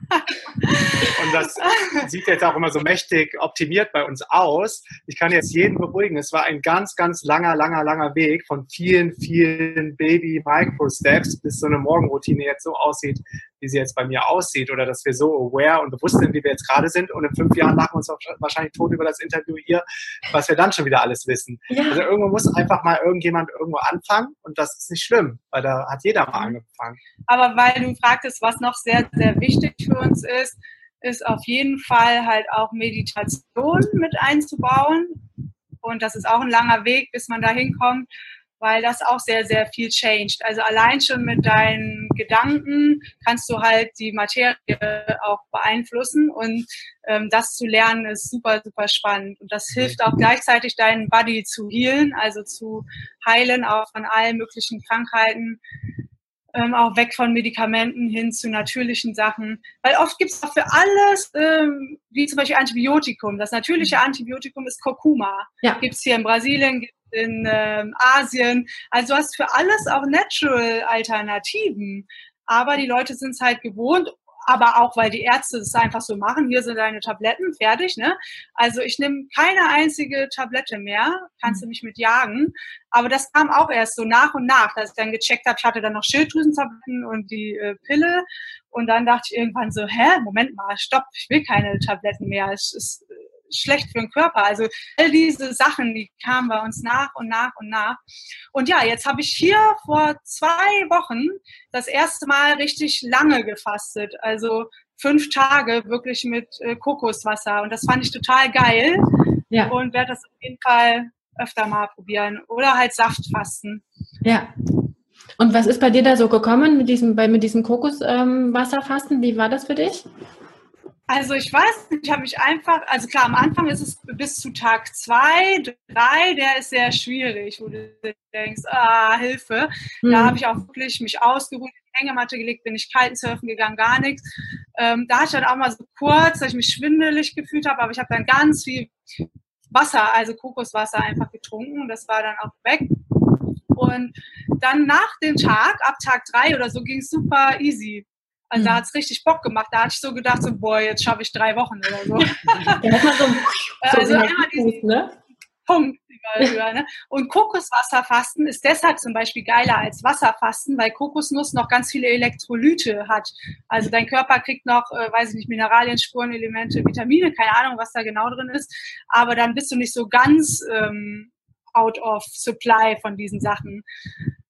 Und das sieht jetzt auch immer so mächtig optimiert bei uns aus. Ich kann jetzt jeden beruhigen. Es war ein ganz, ganz langer, langer, langer Weg von vielen, vielen Baby-Micro-Steps, bis so eine Morgenroutine jetzt so aussieht, wie sie jetzt bei mir aussieht oder dass wir so aware und bewusst sind, wie wir jetzt gerade sind und in fünf Jahren lachen wir uns wahrscheinlich tot über das Interview hier, was wir dann schon wieder alles wissen. Ja. Also irgendwo muss einfach mal irgendjemand irgendwo anfangen und das ist nicht schlimm, weil da hat jeder mal angefangen. Aber weil du fragtest, was noch sehr, sehr wichtig für uns ist, ist auf jeden Fall halt auch Meditation mit einzubauen. Und das ist auch ein langer Weg, bis man da hinkommt weil das auch sehr, sehr viel changed. Also allein schon mit deinen Gedanken kannst du halt die Materie auch beeinflussen und ähm, das zu lernen ist super, super spannend. Und das hilft auch gleichzeitig deinen Body zu healen, also zu heilen, auch von allen möglichen Krankheiten. Ähm, auch weg von Medikamenten hin zu natürlichen Sachen. Weil oft gibt es auch für alles, ähm, wie zum Beispiel Antibiotikum. Das natürliche mhm. Antibiotikum ist Kurkuma. Ja. Gibt es hier in Brasilien, in ähm, Asien. Also du hast für alles auch Natural-Alternativen. Aber die Leute sind es halt gewohnt, aber auch weil die Ärzte es einfach so machen. Hier sind deine Tabletten, fertig. Ne? Also ich nehme keine einzige Tablette mehr, kannst du mich mit jagen. Aber das kam auch erst so nach und nach, dass ich dann gecheckt habe, ich hatte dann noch Schilddrüsentabletten und die äh, Pille. Und dann dachte ich irgendwann so, hä, Moment mal, stopp, ich will keine Tabletten mehr. Es ist schlecht für den Körper. Also all diese Sachen, die kamen bei uns nach und nach und nach. Und ja, jetzt habe ich hier vor zwei Wochen das erste Mal richtig lange gefastet. Also fünf Tage wirklich mit äh, Kokoswasser. Und das fand ich total geil. Ja. Und werde das auf jeden Fall öfter mal probieren. Oder halt Saftfasten. Ja. Und was ist bei dir da so gekommen mit diesem, bei, mit diesem Kokoswasserfasten? Ähm, Wie war das für dich? Also ich weiß nicht, ich habe mich einfach, also klar, am Anfang ist es bis zu Tag zwei, drei, der ist sehr schwierig, wo du denkst, ah, Hilfe. Mhm. Da habe ich auch wirklich mich ausgeruht, Hängematte gelegt, bin ich kalten surfen gegangen, gar nichts. Ähm, da hatte ich dann auch mal so kurz, dass ich mich schwindelig gefühlt habe, aber ich habe dann ganz viel Wasser, also Kokoswasser einfach getrunken und das war dann auch weg. Und dann nach dem Tag, ab Tag drei oder so, ging es super easy. Also mhm. da hat es richtig Bock gemacht. Da hatte ich so gedacht, so, boah, jetzt schaffe ich drei Wochen oder so. ja, (laughs) so, so also einmal diesen ne? Punkt. Über, ne? Und Kokoswasserfasten ist deshalb zum Beispiel geiler als Wasserfasten, weil Kokosnuss noch ganz viele Elektrolyte hat. Also dein Körper kriegt noch, äh, weiß ich nicht, Mineralien, Spurenelemente, Vitamine, keine Ahnung, was da genau drin ist. Aber dann bist du nicht so ganz ähm, out of supply von diesen Sachen.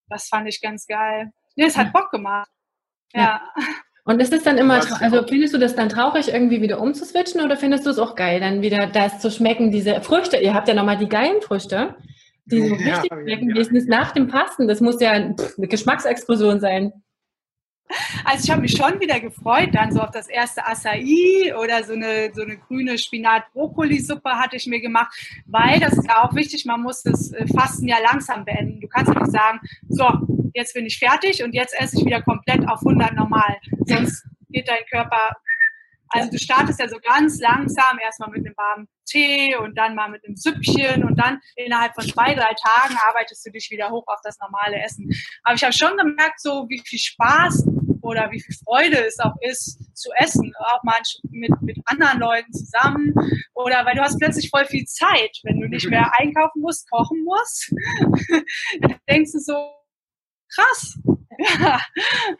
Das fand ich ganz geil. Nee, es hat Bock gemacht. ja. ja. Und ist es dann immer, also findest du das dann traurig, irgendwie wieder umzuswitchen oder findest du es auch geil, dann wieder das zu schmecken, diese Früchte? Ihr habt ja nochmal die geilen Früchte, die so ja, richtig schmecken. Ja. Wie ist nach dem Pasten? Das muss ja eine Geschmacksexplosion sein. Also ich habe mich schon wieder gefreut, dann so auf das erste Acai oder so eine, so eine grüne Spinat-Brokkoli-Suppe hatte ich mir gemacht, weil das ist ja auch wichtig, man muss das äh, Fasten ja langsam beenden. Du kannst ja nicht sagen, so, jetzt bin ich fertig und jetzt esse ich wieder komplett auf 100 normal. Sonst geht dein Körper, also du startest ja so ganz langsam, erstmal mit einem warmen Tee und dann mal mit einem Süppchen und dann innerhalb von zwei, drei Tagen arbeitest du dich wieder hoch auf das normale Essen. Aber ich habe schon gemerkt, so wie viel Spaß oder wie viel Freude es auch ist zu essen, auch manch mit, mit anderen Leuten zusammen oder weil du hast plötzlich voll viel Zeit, wenn du nicht mehr einkaufen musst, kochen musst, (laughs) dann denkst du so, krass. Ja.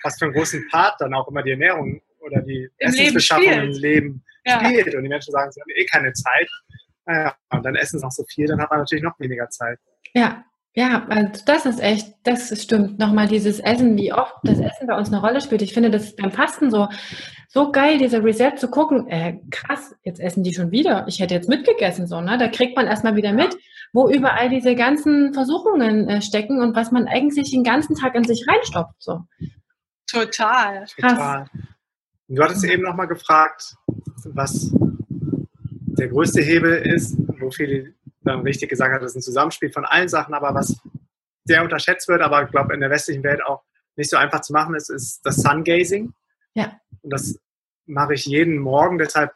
Was für einen großen Part dann auch immer die Ernährung oder die Im Essensbeschaffung Leben im Leben ja. spielt. Und die Menschen sagen, sie haben eh keine Zeit. Naja, und dann essen sie noch so viel, dann hat man natürlich noch weniger Zeit. Ja, ja, also das ist echt, das stimmt. Nochmal dieses Essen, wie oft das Essen bei uns eine Rolle spielt. Ich finde das ist beim Fasten so, so geil, diese Reset zu gucken. Äh, krass, jetzt essen die schon wieder. Ich hätte jetzt mitgegessen, so, ne? Da kriegt man erstmal wieder mit, wo überall diese ganzen Versuchungen äh, stecken und was man eigentlich den ganzen Tag in sich reinstopft, so. Total. Krass. Total. Und du hattest eben nochmal gefragt, was der größte Hebel ist, wo viele dann richtig gesagt hat, das ist ein Zusammenspiel von allen Sachen, aber was sehr unterschätzt wird, aber ich glaube in der westlichen Welt auch nicht so einfach zu machen ist, ist das Sungazing. Ja. Und das mache ich jeden Morgen, deshalb,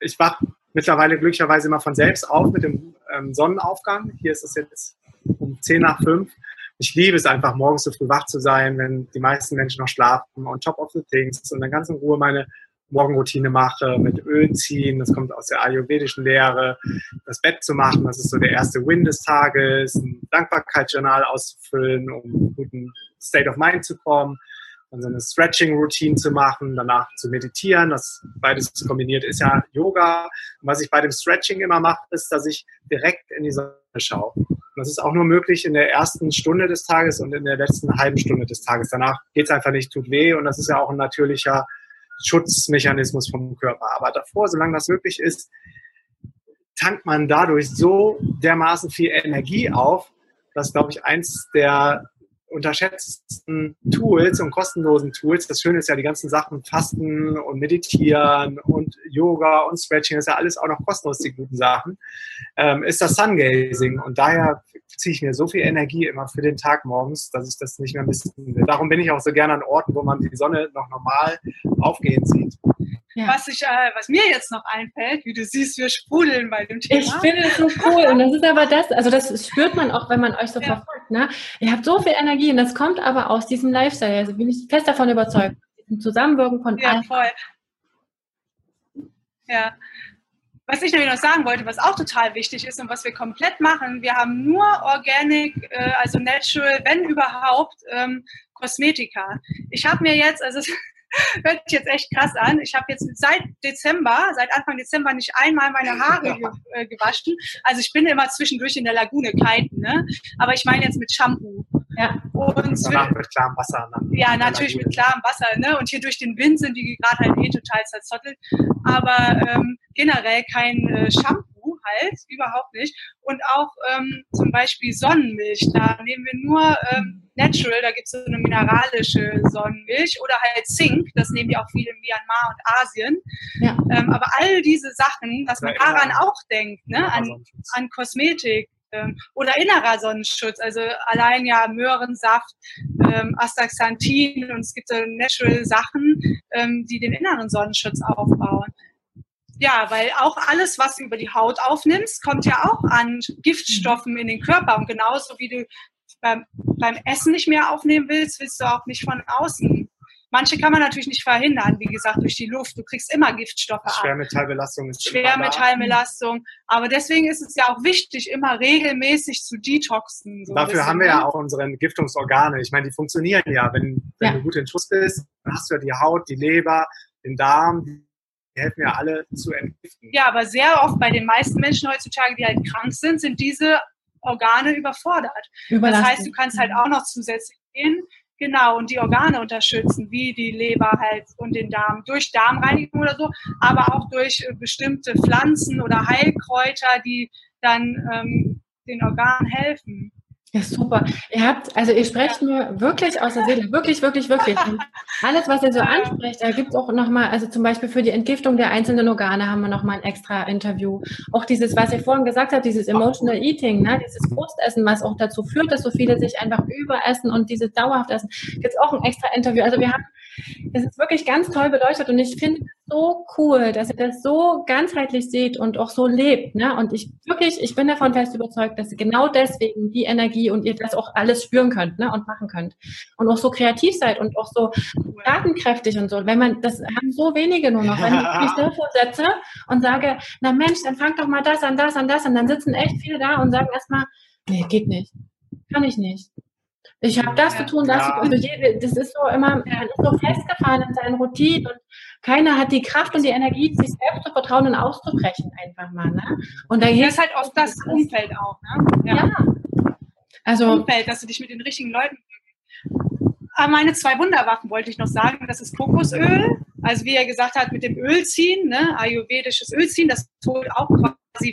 ich wache mittlerweile glücklicherweise immer von selbst auf mit dem ähm, Sonnenaufgang. Hier ist es jetzt um 10 nach 5. Ich liebe es einfach, morgens so früh wach zu sein, wenn die meisten Menschen noch schlafen, on top of the things und dann ganz in Ruhe meine Morgenroutine mache, mit Öl ziehen, das kommt aus der ayurvedischen Lehre, das Bett zu machen, das ist so der erste Win des Tages, ein Dankbarkeitsjournal auszufüllen, um einen guten State of Mind zu kommen, dann so eine Stretching-Routine zu machen, danach zu meditieren, das beides kombiniert ist ja Yoga. Und was ich bei dem Stretching immer mache, ist, dass ich direkt in die Sonne schaue. Und das ist auch nur möglich in der ersten Stunde des Tages und in der letzten halben Stunde des Tages. Danach geht es einfach nicht, tut weh und das ist ja auch ein natürlicher Schutzmechanismus vom Körper. Aber davor, solange das möglich ist, tankt man dadurch so dermaßen viel Energie auf, dass, glaube ich, eins der unterschätzten Tools und kostenlosen Tools, das Schöne ist ja, die ganzen Sachen Fasten und Meditieren und Yoga und Stretching, ist ja alles auch noch kostenlos, die guten Sachen, ähm, ist das Sungazing. Und daher ziehe ich mir so viel Energie immer für den Tag morgens, dass ich das nicht mehr missen will. Darum bin ich auch so gerne an Orten, wo man die Sonne noch normal aufgehen sieht. Ja. Was, ich, äh, was mir jetzt noch einfällt, wie du siehst, wir sprudeln bei dem Thema. Ich finde es so cool. Und das ist aber das, also das spürt man auch, wenn man euch so ja. verfolgt. Ne? Ihr habt so viel Energie und das kommt aber aus diesem Lifestyle. Also bin ich fest davon überzeugt. Diesem Zusammenwirken von ja, allen. Voll. Ja. Was ich nämlich noch sagen wollte, was auch total wichtig ist und was wir komplett machen, wir haben nur Organic, äh, also Natural, wenn überhaupt, ähm, Kosmetika. Ich habe mir jetzt, also (laughs) (laughs) hört sich jetzt echt krass an. Ich habe jetzt seit Dezember, seit Anfang Dezember nicht einmal meine Haare ge äh, gewaschen. Also ich bin immer zwischendurch in der Lagune kiten, ne? Aber ich meine jetzt mit Shampoo. Ja. Und danach mit klarem Wasser. Ne? Ja, natürlich mit klarem Wasser, ne? Und hier durch den Wind sind die gerade halt eh total zerzottelt. Aber ähm, generell kein äh, Shampoo halt, überhaupt nicht. Und auch ähm, zum Beispiel Sonnenmilch, da nehmen wir nur ähm, Natural, da gibt es so eine mineralische Sonnenmilch oder halt Zink, das nehmen die auch viele in Myanmar und Asien. Ja. Ähm, aber all diese Sachen, dass man daran auch denkt, ne, an, an Kosmetik, ähm, oder innerer Sonnenschutz, also allein ja Möhrensaft, ähm, Astaxanthin und es gibt so natural Sachen, ähm, die den inneren Sonnenschutz aufbauen. Ja, weil auch alles, was du über die Haut aufnimmst, kommt ja auch an Giftstoffen in den Körper. Und genauso wie du beim, beim Essen nicht mehr aufnehmen willst, willst du auch nicht von außen Manche kann man natürlich nicht verhindern, wie gesagt, durch die Luft. Du kriegst immer Giftstoffe ab. Schwermetallbelastung ist Schwermetallbelastung. Aber deswegen ist es ja auch wichtig, immer regelmäßig zu detoxen. So Dafür haben wir ja auch unsere Entgiftungsorgane. Ich meine, die funktionieren ja. Wenn, wenn ja. du gut in Schuss bist, dann hast du ja die Haut, die Leber, den Darm, die helfen ja alle zu entgiften. Ja, aber sehr oft bei den meisten Menschen heutzutage, die halt krank sind, sind diese Organe überfordert. Das heißt, du kannst halt auch noch zusätzlich gehen, Genau, und die Organe unterstützen, wie die Leber halt und den Darm, durch Darmreinigung oder so, aber auch durch äh, bestimmte Pflanzen oder Heilkräuter, die dann ähm, den Organen helfen. Ja, super. Ihr habt, also ihr sprecht mir wirklich aus der Seele, wirklich, wirklich, wirklich. Und alles, was ihr so ansprecht, da gibt es auch nochmal, also zum Beispiel für die Entgiftung der einzelnen Organe haben wir nochmal ein extra Interview. Auch dieses, was ihr vorhin gesagt habt, dieses Emotional Eating, ne, dieses Frustessen, was auch dazu führt, dass so viele sich einfach überessen und dieses dauerhaft Essen, gibt es auch ein extra Interview. Also wir haben, es ist wirklich ganz toll beleuchtet und ich finde so cool, dass ihr das so ganzheitlich seht und auch so lebt. Ne? Und ich wirklich, ich bin davon fest überzeugt, dass ihr genau deswegen die Energie und ihr das auch alles spüren könnt ne? und machen könnt. Und auch so kreativ seid und auch so datenkräftig und so. Wenn man, das haben so wenige nur noch, wenn ich (laughs) mich davor setze und sage, na Mensch, dann fang doch mal das an, das an, das an, dann sitzen echt viele da und sagen erstmal, nee, geht nicht. Kann ich nicht. Ich habe das ja, zu tun, das ja. zu tun. Also das ist so immer, man ist so festgefahren in seinen Routinen und keiner hat die Kraft und die Energie, sich selbst zu vertrauen und auszubrechen einfach mal. Ne? Und da ist halt oft das Umfeld auch. Ne? Ja. ja. Also Umfeld, dass du dich mit den richtigen Leuten. Aber meine zwei Wunderwaffen wollte ich noch sagen. Das ist Kokosöl. Also wie er gesagt hat, mit dem Ölziehen, ne? ayurvedisches Ölziehen, das holt auch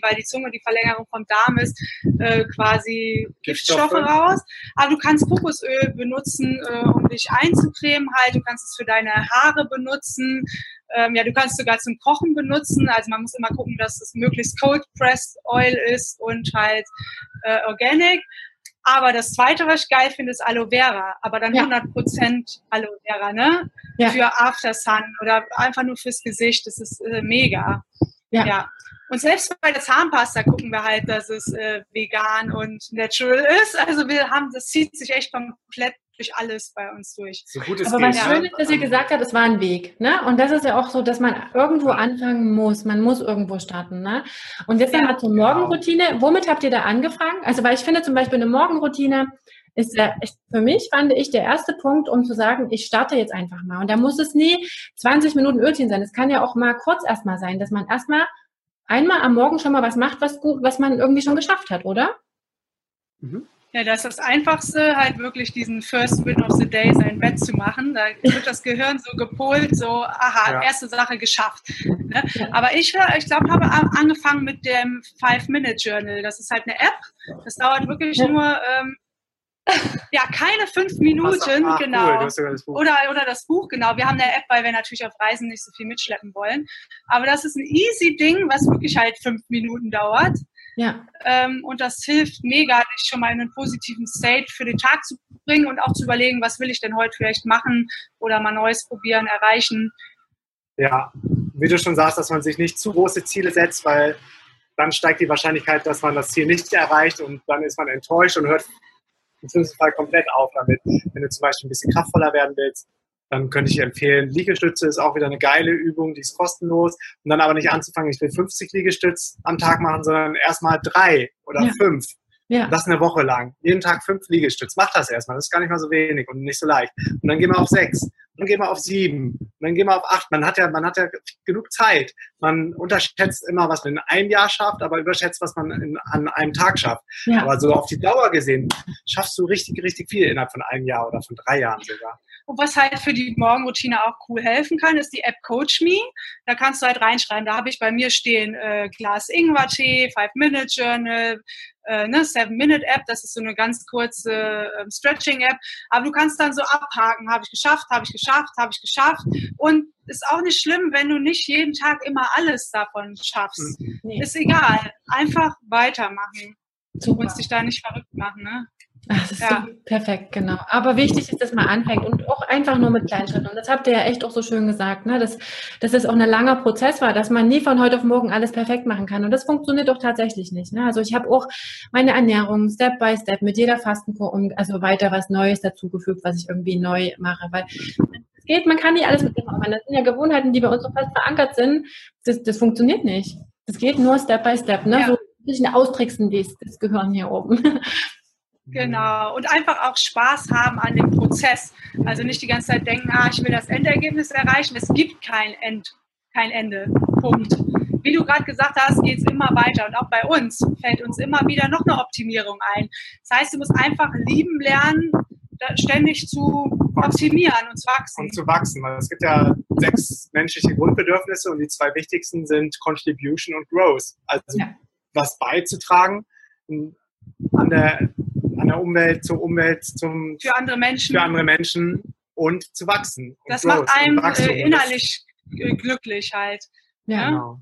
weil die Zunge die Verlängerung vom Darm ist, äh, quasi Giftstoffe raus. Aber du kannst Kokosöl benutzen, äh, um dich einzucremen halt. Du kannst es für deine Haare benutzen. Ähm, ja, du kannst es sogar zum Kochen benutzen. Also man muss immer gucken, dass es möglichst Cold Pressed Oil ist und halt äh, organic. Aber das zweite, was ich geil finde, ist Aloe Vera. Aber dann ja. 100% Aloe Vera, ne? Ja. Für After Sun oder einfach nur fürs Gesicht. Das ist äh, mega. Ja. ja. Und selbst bei der Zahnpasta gucken wir halt, dass es äh, vegan und natural ist. Also wir haben, das zieht sich echt komplett durch alles bei uns durch. So gut es Aber was schön ist, dass ihr gesagt habt, es war ein Weg. Ne? Und das ist ja auch so, dass man irgendwo anfangen muss. Man muss irgendwo starten. Ne? Und jetzt ja, nochmal zur genau. Morgenroutine. Genau. Womit habt ihr da angefangen? Also, weil ich finde zum Beispiel eine Morgenroutine ist ja für mich, fand ich, der erste Punkt, um zu sagen, ich starte jetzt einfach mal. Und da muss es nie 20 Minuten Ölchen sein. Es kann ja auch mal kurz erstmal sein, dass man erstmal einmal am Morgen schon mal was macht, was gut, was man irgendwie schon geschafft hat, oder? Mhm. Ja, das ist das Einfachste, halt wirklich diesen First Win of the Day sein Bett zu machen. Da wird das Gehirn so gepolt, so, aha, ja. erste Sache geschafft. Ne? Aber ich, ich glaube, habe angefangen mit dem Five-Minute-Journal. Das ist halt eine App. Das dauert wirklich ja. nur, ähm, (laughs) ja, keine fünf Minuten, Ach, genau. Cool, oder, oder das Buch, genau. Wir haben eine App, weil wir natürlich auf Reisen nicht so viel mitschleppen wollen. Aber das ist ein easy Ding, was wirklich halt fünf Minuten dauert. Ja. Ähm, und das hilft mega, dich schon mal in einen positiven State für den Tag zu bringen und auch zu überlegen, was will ich denn heute vielleicht machen oder mal Neues probieren, erreichen. Ja, wie du schon sagst, dass man sich nicht zu große Ziele setzt, weil dann steigt die Wahrscheinlichkeit, dass man das Ziel nicht erreicht und dann ist man enttäuscht und hört im schlimmsten Fall komplett auf damit. Wenn du zum Beispiel ein bisschen kraftvoller werden willst, dann könnte ich empfehlen, Liegestütze ist auch wieder eine geile Übung, die ist kostenlos. Und dann aber nicht anzufangen, ich will 50 Liegestütze am Tag machen, sondern erstmal drei oder ja. fünf. Ja. Das eine Woche lang. Jeden Tag fünf Liegestütze. Mach das erstmal. Das ist gar nicht mal so wenig und nicht so leicht. Und dann gehen wir auf sechs. Und dann gehen wir auf sieben. Und dann gehen wir auf acht. Man hat ja, man hat ja genug Zeit. Man unterschätzt immer, was man in einem Jahr schafft, aber überschätzt, was man in, an einem Tag schafft. Ja. Aber so auf die Dauer gesehen schaffst du richtig, richtig viel innerhalb von einem Jahr oder von drei Jahren sogar. Und was halt für die Morgenroutine auch cool helfen kann, ist die App Coach Me. Da kannst du halt reinschreiben. Da habe ich bei mir stehen äh, Glas Ingwer-Tee, Five-Minute-Journal, äh, ne, Seven-Minute-App. Das ist so eine ganz kurze äh, Stretching-App. Aber du kannst dann so abhaken. Habe ich geschafft, habe ich geschafft, habe ich geschafft. Und ist auch nicht schlimm, wenn du nicht jeden Tag immer alles davon schaffst. Mhm. Nee. Ist egal. Einfach weitermachen. Du musst dich da nicht verrückt machen, ne? Ach, das ist ja. so perfekt, genau. Aber wichtig ist, dass man anfängt und auch einfach nur mit kleinen Schritten. Und das habt ihr ja echt auch so schön gesagt, ne? dass, dass es auch ein langer Prozess war, dass man nie von heute auf morgen alles perfekt machen kann. Und das funktioniert doch tatsächlich nicht. Ne? Also ich habe auch meine Ernährung Step by Step mit jeder Fastenkur und also weiter was Neues dazugefügt, was ich irgendwie neu mache. Weil es geht, man kann nicht alles mit dem machen. Das sind ja Gewohnheiten, die bei uns so fest verankert sind. Das, das funktioniert nicht. Das geht nur Step by Step. Ne? Ja. So ein bisschen austricksen, das, das Gehirn hier oben. Genau. Und einfach auch Spaß haben an dem Prozess. Also nicht die ganze Zeit denken, ah, ich will das Endergebnis erreichen. Es gibt kein End, kein Ende. Punkt. Wie du gerade gesagt hast, geht es immer weiter. Und auch bei uns fällt uns immer wieder noch eine Optimierung ein. Das heißt, du musst einfach lieben lernen, ständig zu optimieren und zu wachsen. Und zu wachsen, weil es gibt ja sechs menschliche Grundbedürfnisse und die zwei wichtigsten sind Contribution und Growth. Also ja. was beizutragen an der an der Umwelt, zur Umwelt, zum, für andere Menschen, für andere Menschen und zu wachsen. Das macht einem äh, innerlich glücklich halt. Ja. Ne? Genau.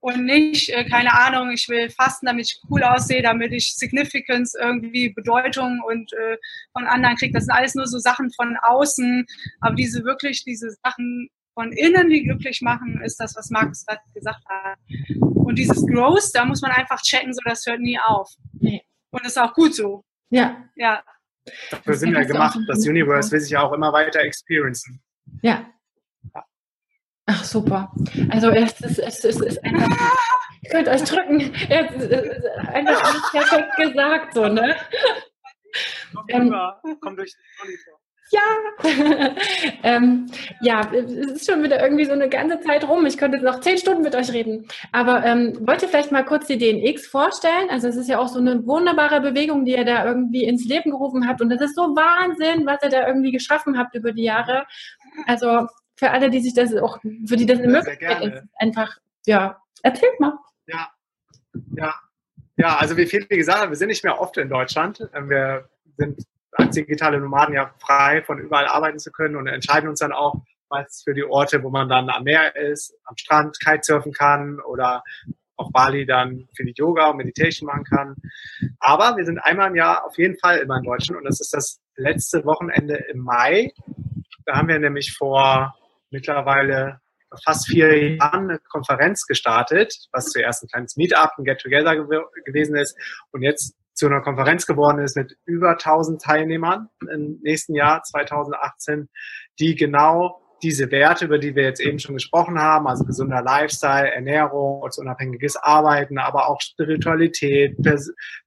Und nicht, äh, keine Ahnung, ich will fasten, damit ich cool aussehe, damit ich Significance, irgendwie Bedeutung und äh, von anderen kriege. Das sind alles nur so Sachen von außen. Aber diese wirklich, diese Sachen von innen, die glücklich machen, ist das, was Markus gerade gesagt hat. Und dieses Growth, da muss man einfach checken, so das hört nie auf. Nee. Und das ist auch gut so. Ja. Ja. Dafür sind wir gemacht. Das Universe will sich ja auch immer weiter experiencen. Ja. Ach, super. Also es ist, es ist, es ist einfach, ihr könnt euch drücken. Es ist einfach perfekt gesagt, so, ne? Kommt ähm, Komm durch den Monitor ja. (laughs) ähm, ja, es ist schon wieder irgendwie so eine ganze Zeit rum. Ich könnte jetzt noch zehn Stunden mit euch reden. Aber ähm, wollt ihr vielleicht mal kurz die DNX vorstellen? Also es ist ja auch so eine wunderbare Bewegung, die ihr da irgendwie ins Leben gerufen habt. Und das ist so Wahnsinn, was ihr da irgendwie geschaffen habt über die Jahre. Also für alle, die sich das auch, für die das eine Möglichkeit ist, einfach, ja, erzählt mal. Ja, ja. Ja, also wie viele gesagt haben, wir sind nicht mehr oft in Deutschland. Wir sind als digitale Nomaden ja frei von überall arbeiten zu können und entscheiden uns dann auch meistens für die Orte, wo man dann am Meer ist, am Strand Kitesurfen kann oder auf Bali dann für die Yoga und Meditation machen kann. Aber wir sind einmal im Jahr auf jeden Fall immer in Deutschland und das ist das letzte Wochenende im Mai. Da haben wir nämlich vor mittlerweile fast vier Jahren eine Konferenz gestartet, was zuerst ein kleines Meetup, ein Get-Together gew gewesen ist und jetzt zu einer Konferenz geworden ist mit über 1000 Teilnehmern im nächsten Jahr 2018, die genau diese Werte, über die wir jetzt eben schon gesprochen haben, also gesunder Lifestyle, Ernährung, ortsunabhängiges Arbeiten, aber auch Spiritualität,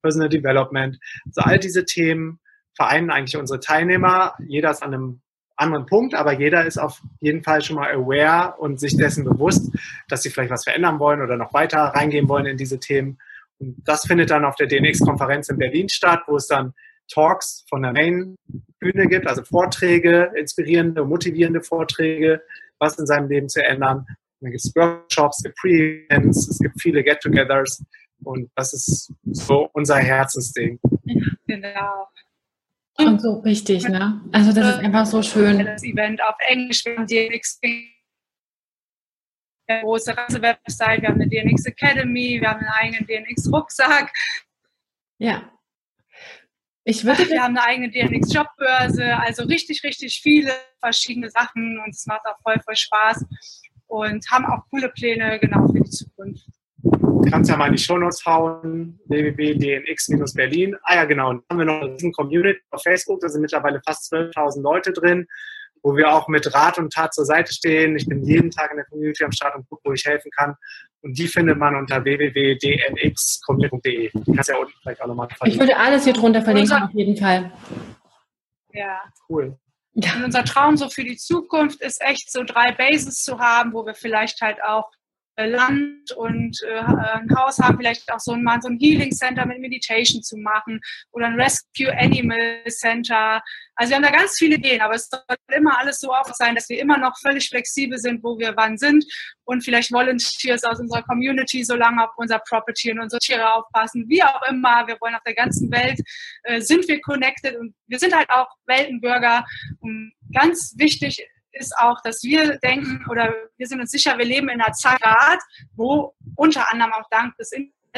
Personal Development, also all diese Themen vereinen eigentlich unsere Teilnehmer. Jeder ist an einem anderen Punkt, aber jeder ist auf jeden Fall schon mal aware und sich dessen bewusst, dass sie vielleicht was verändern wollen oder noch weiter reingehen wollen in diese Themen. Und das findet dann auf der DNX-Konferenz in Berlin statt, wo es dann Talks von der Main-Bühne gibt, also Vorträge, inspirierende, motivierende Vorträge, was in seinem Leben zu ändern. Und dann gibt es Workshops, es gibt Pre-Events, es gibt viele Get-togethers und das ist so unser Herzensding. Genau. Und so wichtig, ne? Also das ist einfach so schön. Das Event auf Englisch, wir haben DNX große Reisewebsite, wir haben eine DNX Academy, wir haben einen eigenen DNX Rucksack. Ja. Ich würde wir haben eine eigene DNX Jobbörse, also richtig, richtig viele verschiedene Sachen und es macht auch voll, voll Spaß und haben auch coole Pläne genau für die Zukunft. Du kannst ja mal in die Shownotes hauen, www.dnx-berlin. Ah ja, genau. Dann haben wir noch eine Community auf Facebook, da sind mittlerweile fast 12.000 Leute drin wo wir auch mit Rat und Tat zur Seite stehen. Ich bin jeden Tag in der Community am Start und gucke, wo ich helfen kann. Und die findet man unter. Die kannst ja unten vielleicht auch nochmal verlinken. Ich würde alles hier drunter verlinken, unser, auf jeden Fall. Ja. Cool. Ja. Und unser Traum so für die Zukunft ist echt so drei Bases zu haben, wo wir vielleicht halt auch Land und äh, ein Haus haben, vielleicht auch so ein, mal so ein Healing Center mit Meditation zu machen oder ein Rescue Animal Center. Also wir haben da ganz viele Ideen, aber es soll immer alles so auf sein, dass wir immer noch völlig flexibel sind, wo wir wann sind und vielleicht Volunteers aus unserer Community so lange auf unser Property und unsere Tiere aufpassen, wie auch immer. Wir wollen auf der ganzen Welt, äh, sind wir connected und wir sind halt auch Weltenbürger. Und ganz wichtig ist auch, dass wir denken oder wir sind uns sicher, wir leben in einer Zeit, wo unter anderem auch dank des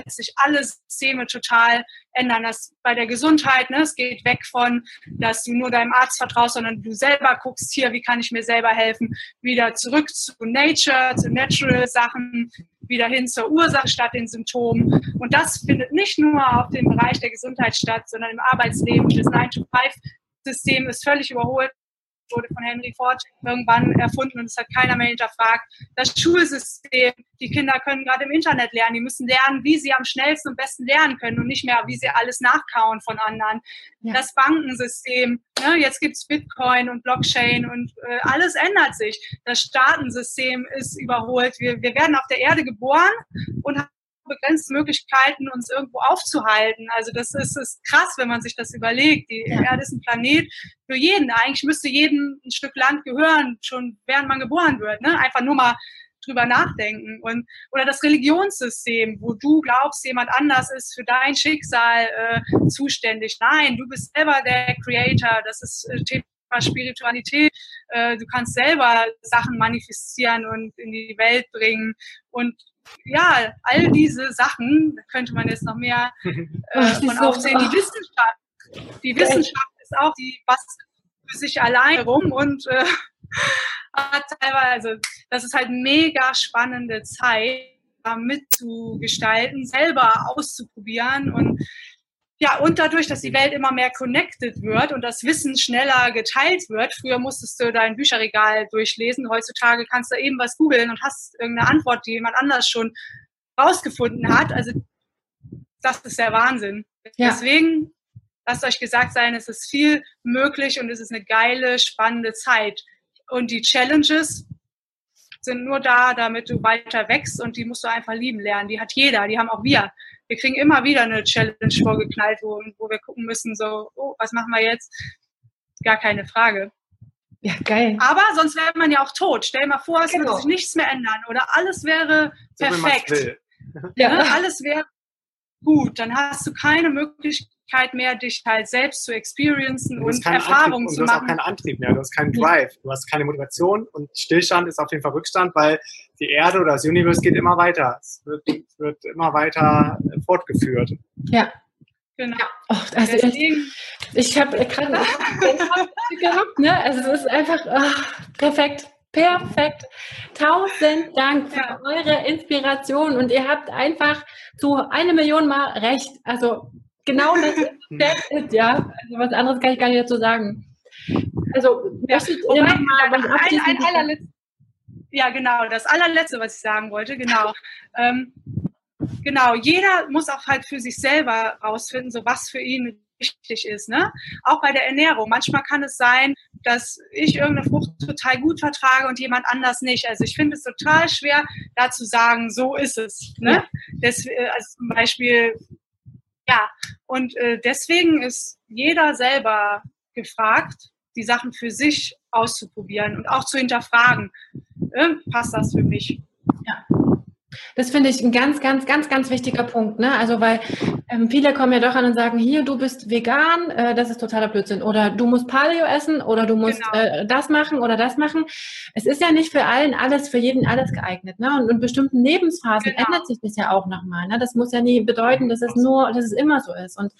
sich alle Systeme total ändern. Das bei der Gesundheit, ne, es geht weg von, dass du nur deinem Arzt vertraust, sondern du selber guckst hier, wie kann ich mir selber helfen, wieder zurück zu Nature, zu Natural Sachen, wieder hin zur Ursache statt den Symptomen. Und das findet nicht nur auf dem Bereich der Gesundheit statt, sondern im Arbeitsleben. Das 9-to-5-System ist völlig überholt wurde von Henry Ford irgendwann erfunden und es hat keiner mehr hinterfragt. Das Schulsystem, die Kinder können gerade im Internet lernen, die müssen lernen, wie sie am schnellsten und besten lernen können und nicht mehr, wie sie alles nachkauen von anderen. Ja. Das Bankensystem, ne, jetzt gibt's Bitcoin und Blockchain und äh, alles ändert sich. Das Staatensystem ist überholt. Wir, wir werden auf der Erde geboren und haben begrenzte Möglichkeiten, uns irgendwo aufzuhalten. Also das ist, ist krass, wenn man sich das überlegt. Die ja. Erde ist ein Planet für jeden. Eigentlich müsste jedem ein Stück Land gehören, schon während man geboren wird. Ne? Einfach nur mal drüber nachdenken. Und, oder das Religionssystem, wo du glaubst, jemand anders ist für dein Schicksal äh, zuständig. Nein, du bist selber der Creator. Das ist äh, Thema Spiritualität. Äh, du kannst selber Sachen manifestieren und in die Welt bringen. Und ja, all diese Sachen, da könnte man jetzt noch mehr (laughs) äh, von aufzählen. Die Wissenschaft, die Wissenschaft ist auch die, was für sich allein rum und äh, (laughs) hat teilweise, also das ist halt mega spannende Zeit, da mitzugestalten, selber auszuprobieren und ja, und dadurch, dass die Welt immer mehr connected wird und das Wissen schneller geteilt wird, früher musstest du dein Bücherregal durchlesen, heutzutage kannst du eben was googeln und hast irgendeine Antwort, die jemand anders schon rausgefunden hat. Also das ist der Wahnsinn. Ja. Deswegen, lasst euch gesagt sein, es ist viel möglich und es ist eine geile, spannende Zeit. Und die Challenges sind nur da, damit du weiter wächst und die musst du einfach lieben lernen. Die hat jeder, die haben auch wir wir kriegen immer wieder eine Challenge vorgeknallt, wo, wo wir gucken müssen, so, oh, was machen wir jetzt? Gar keine Frage. Ja, geil. Aber sonst wäre man ja auch tot. Stell dir mal vor, es genau. würde sich nichts mehr ändern oder alles wäre perfekt. So, ja. Ne? Alles wäre gut. Dann hast du keine Möglichkeit, Möglichkeit mehr, dich halt selbst zu experiencen und, Erfahrungen zu machen. Du hast auch keinen Antrieb mehr, du hast keinen Drive, du hast keine Motivation und Stillstand ist auf jeden Fall Rückstand, weil die Erde oder das Universum geht immer weiter. Es wird, wird immer weiter fortgeführt. Ja. Genau. Oh, also ich, ich habe gerade gehabt, ne? Also es ist einfach oh, perfekt. Perfekt. Tausend Dank für ja. eure Inspiration und ihr habt einfach zu eine Million Mal recht. Also genau das (laughs) ist, ja. Also was anderes kann ich gar nicht dazu sagen. Also, ja, mal was ein, ein ja, genau, das allerletzte, was ich sagen wollte, genau. Ähm, genau, jeder muss auch halt für sich selber rausfinden, so was für ihn wichtig ist. Ne? Auch bei der Ernährung. Manchmal kann es sein, dass ich irgendeine Frucht total gut vertrage und jemand anders nicht. Also ich finde es total schwer, da zu sagen, so ist es. Ne? Ja. Das, äh, also zum Beispiel ja, und äh, deswegen ist jeder selber gefragt, die Sachen für sich auszuprobieren und auch zu hinterfragen. Äh, passt das für mich? Ja. Das finde ich ein ganz, ganz, ganz, ganz wichtiger Punkt. Ne? Also, weil ähm, viele kommen ja doch an und sagen, hier, du bist vegan, äh, das ist totaler Blödsinn. Oder du musst Paleo essen oder du musst genau. äh, das machen oder das machen. Es ist ja nicht für allen alles, für jeden alles geeignet. Ne? Und in bestimmten Lebensphasen genau. ändert sich das ja auch nochmal. Ne? Das muss ja nie bedeuten, dass es nur, dass es immer so ist. Und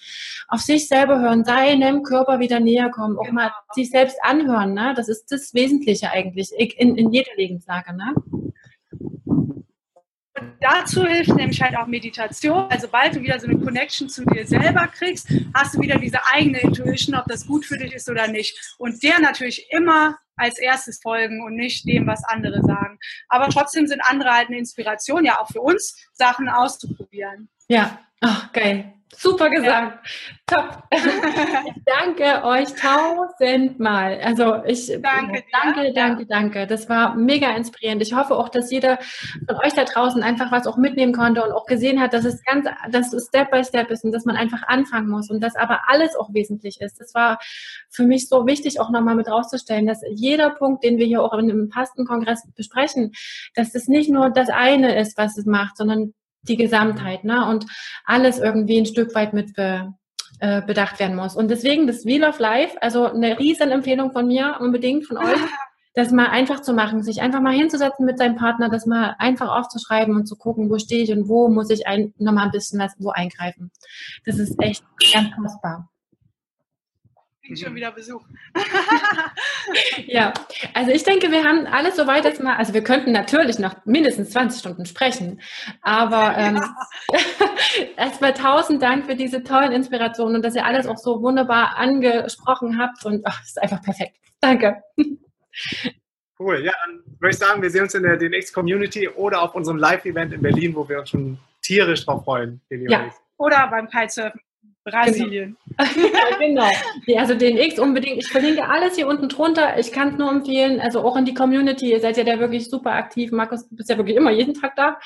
auf sich selber hören, seinem Körper wieder näher kommen, auch genau. mal sich selbst anhören. Ne? Das ist das Wesentliche eigentlich in, in jeder Lebenslage. Ne? Dazu hilft nämlich halt auch Meditation. Also sobald du wieder so eine Connection zu dir selber kriegst, hast du wieder diese eigene Intuition, ob das gut für dich ist oder nicht. Und der natürlich immer als erstes folgen und nicht dem, was andere sagen. Aber trotzdem sind andere halt eine Inspiration, ja auch für uns, Sachen auszuprobieren. Ja, Ach, geil. Super gesagt. Ja. Top. (laughs) Ich danke euch tausendmal. Also ich danke, danke, danke, danke. Das war mega inspirierend. Ich hoffe auch, dass jeder von euch da draußen einfach was auch mitnehmen konnte und auch gesehen hat, dass es ganz, dass es Step by Step ist und dass man einfach anfangen muss und dass aber alles auch wesentlich ist. Das war für mich so wichtig, auch nochmal mit rauszustellen, dass jeder Punkt, den wir hier auch in einem Pastenkongress besprechen, dass es nicht nur das eine ist, was es macht, sondern die Gesamtheit, ne? Und alles irgendwie ein Stück weit mit be, äh, bedacht werden muss. Und deswegen das Wheel of Life, also eine riesen Empfehlung von mir, unbedingt von euch. (laughs) das mal einfach zu machen, sich einfach mal hinzusetzen mit seinem Partner, das mal einfach aufzuschreiben und zu gucken, wo stehe ich und wo muss ich ein, nochmal ein bisschen was, wo eingreifen. Das ist echt ganz kostbar kriege schon mhm. wieder Besuch. (laughs) ja, also ich denke, wir haben alles soweit jetzt mal, also wir könnten natürlich noch mindestens 20 Stunden sprechen, aber (laughs) ähm, ja. (laughs) erstmal tausend Dank für diese tollen Inspirationen und dass ihr alles auch so wunderbar angesprochen habt und ach, ist einfach perfekt. Danke. Cool, ja, dann würde ich sagen, wir sehen uns in der DNX-Community oder auf unserem Live-Event in Berlin, wo wir uns schon tierisch drauf freuen. Ja. Oder beim Kitesurfen. Brasilien. Genau. genau. Ja, also den X unbedingt. Ich verlinke alles hier unten drunter. Ich kann es nur empfehlen. Also auch in die Community. Ihr seid ja da wirklich super aktiv. Markus, du bist ja wirklich immer jeden Tag da.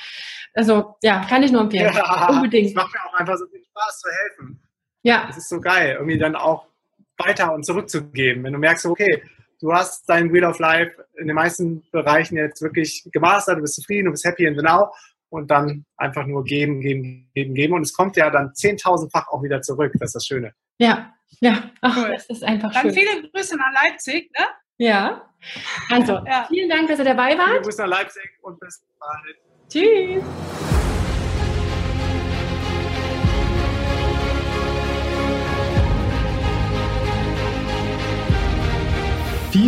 Also ja, kann ich nur empfehlen. Ja, unbedingt. Es macht mir auch einfach so viel Spaß zu helfen. Ja. Es ist so geil, irgendwie dann auch weiter und zurückzugeben. Wenn du merkst, okay, du hast dein Wheel of Life in den meisten Bereichen jetzt wirklich gemastert, du bist zufrieden, du bist happy the now und dann einfach nur geben, geben, geben, geben. Und es kommt ja dann zehntausendfach auch wieder zurück. Das ist das Schöne. Ja, ja. Ach, cool. das ist einfach dann schön. Dann viele Grüße nach Leipzig, ne? Ja. Also, ja. vielen Dank, dass ihr dabei wart. Viele Grüße nach Leipzig und bis bald. Tschüss.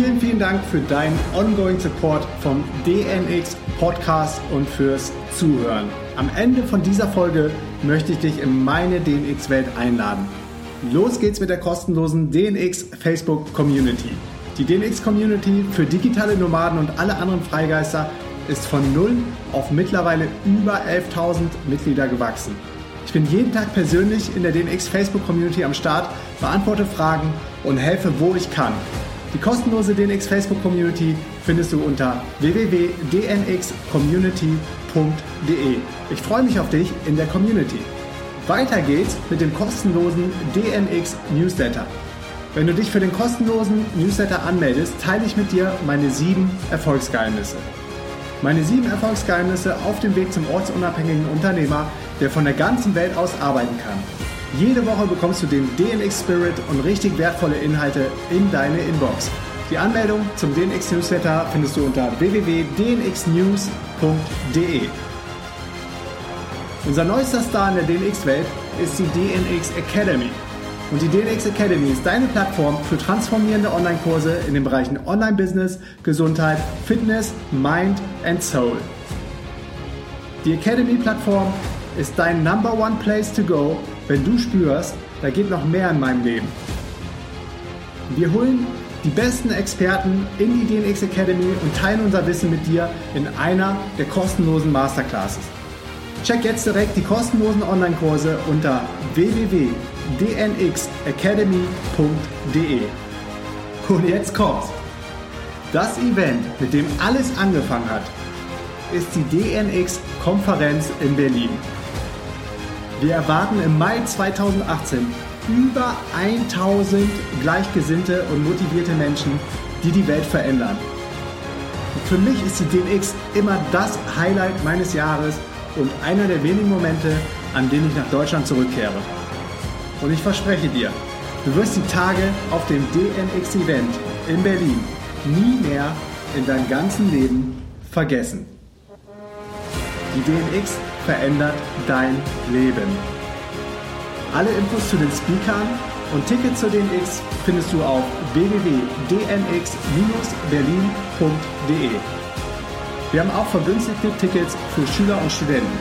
Vielen, vielen Dank für deinen ongoing Support vom DNX Podcast und fürs Zuhören. Am Ende von dieser Folge möchte ich dich in meine DNX-Welt einladen. Los geht's mit der kostenlosen DNX Facebook Community. Die DNX Community für digitale Nomaden und alle anderen Freigeister ist von null auf mittlerweile über 11.000 Mitglieder gewachsen. Ich bin jeden Tag persönlich in der DNX Facebook Community am Start, beantworte Fragen und helfe, wo ich kann. Die kostenlose DNX Facebook Community findest du unter www.dnxcommunity.de. Ich freue mich auf dich in der Community. Weiter geht's mit dem kostenlosen DNX Newsletter. Wenn du dich für den kostenlosen Newsletter anmeldest, teile ich mit dir meine sieben Erfolgsgeheimnisse. Meine sieben Erfolgsgeheimnisse auf dem Weg zum ortsunabhängigen Unternehmer, der von der ganzen Welt aus arbeiten kann. Jede Woche bekommst du den DNX Spirit und richtig wertvolle Inhalte in deine Inbox. Die Anmeldung zum DNX Newsletter findest du unter www.dnxnews.de. Unser neuester Star in der DNX-Welt ist die DNX Academy. Und die DNX Academy ist deine Plattform für transformierende Online-Kurse in den Bereichen Online-Business, Gesundheit, Fitness, Mind and Soul. Die Academy-Plattform ist dein Number One Place to go wenn du spürst, da geht noch mehr in meinem Leben. Wir holen die besten Experten in die DNX Academy und teilen unser Wissen mit dir in einer der kostenlosen Masterclasses. Check jetzt direkt die kostenlosen Online-Kurse unter www.dnxacademy.de. Und jetzt kommt's. Das Event, mit dem alles angefangen hat, ist die DNX-Konferenz in Berlin. Wir erwarten im Mai 2018 über 1000 gleichgesinnte und motivierte Menschen, die die Welt verändern. Für mich ist die DNX immer das Highlight meines Jahres und einer der wenigen Momente, an denen ich nach Deutschland zurückkehre. Und ich verspreche dir, du wirst die Tage auf dem DNX-Event in Berlin nie mehr in deinem ganzen Leben vergessen. Die DNX verändert dein Leben. Alle Infos zu den Speakern und Tickets zu DNX findest du auf www.dnx-berlin.de. Wir haben auch vergünstigte Tickets für Schüler und Studenten.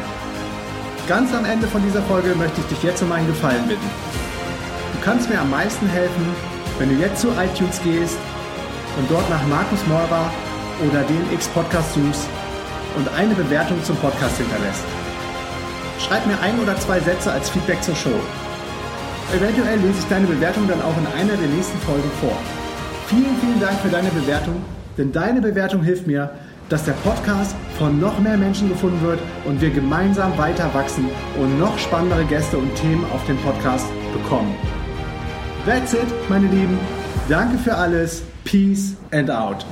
Ganz am Ende von dieser Folge möchte ich dich jetzt um einen Gefallen bitten. Du kannst mir am meisten helfen, wenn du jetzt zu iTunes gehst und dort nach Markus Meurer oder DNX Podcast suchst und eine Bewertung zum Podcast hinterlässt. Schreib mir ein oder zwei Sätze als Feedback zur Show. Eventuell lese ich deine Bewertung dann auch in einer der nächsten Folgen vor. Vielen, vielen Dank für deine Bewertung, denn deine Bewertung hilft mir, dass der Podcast von noch mehr Menschen gefunden wird und wir gemeinsam weiter wachsen und noch spannendere Gäste und Themen auf dem Podcast bekommen. That's it, meine Lieben. Danke für alles. Peace and out.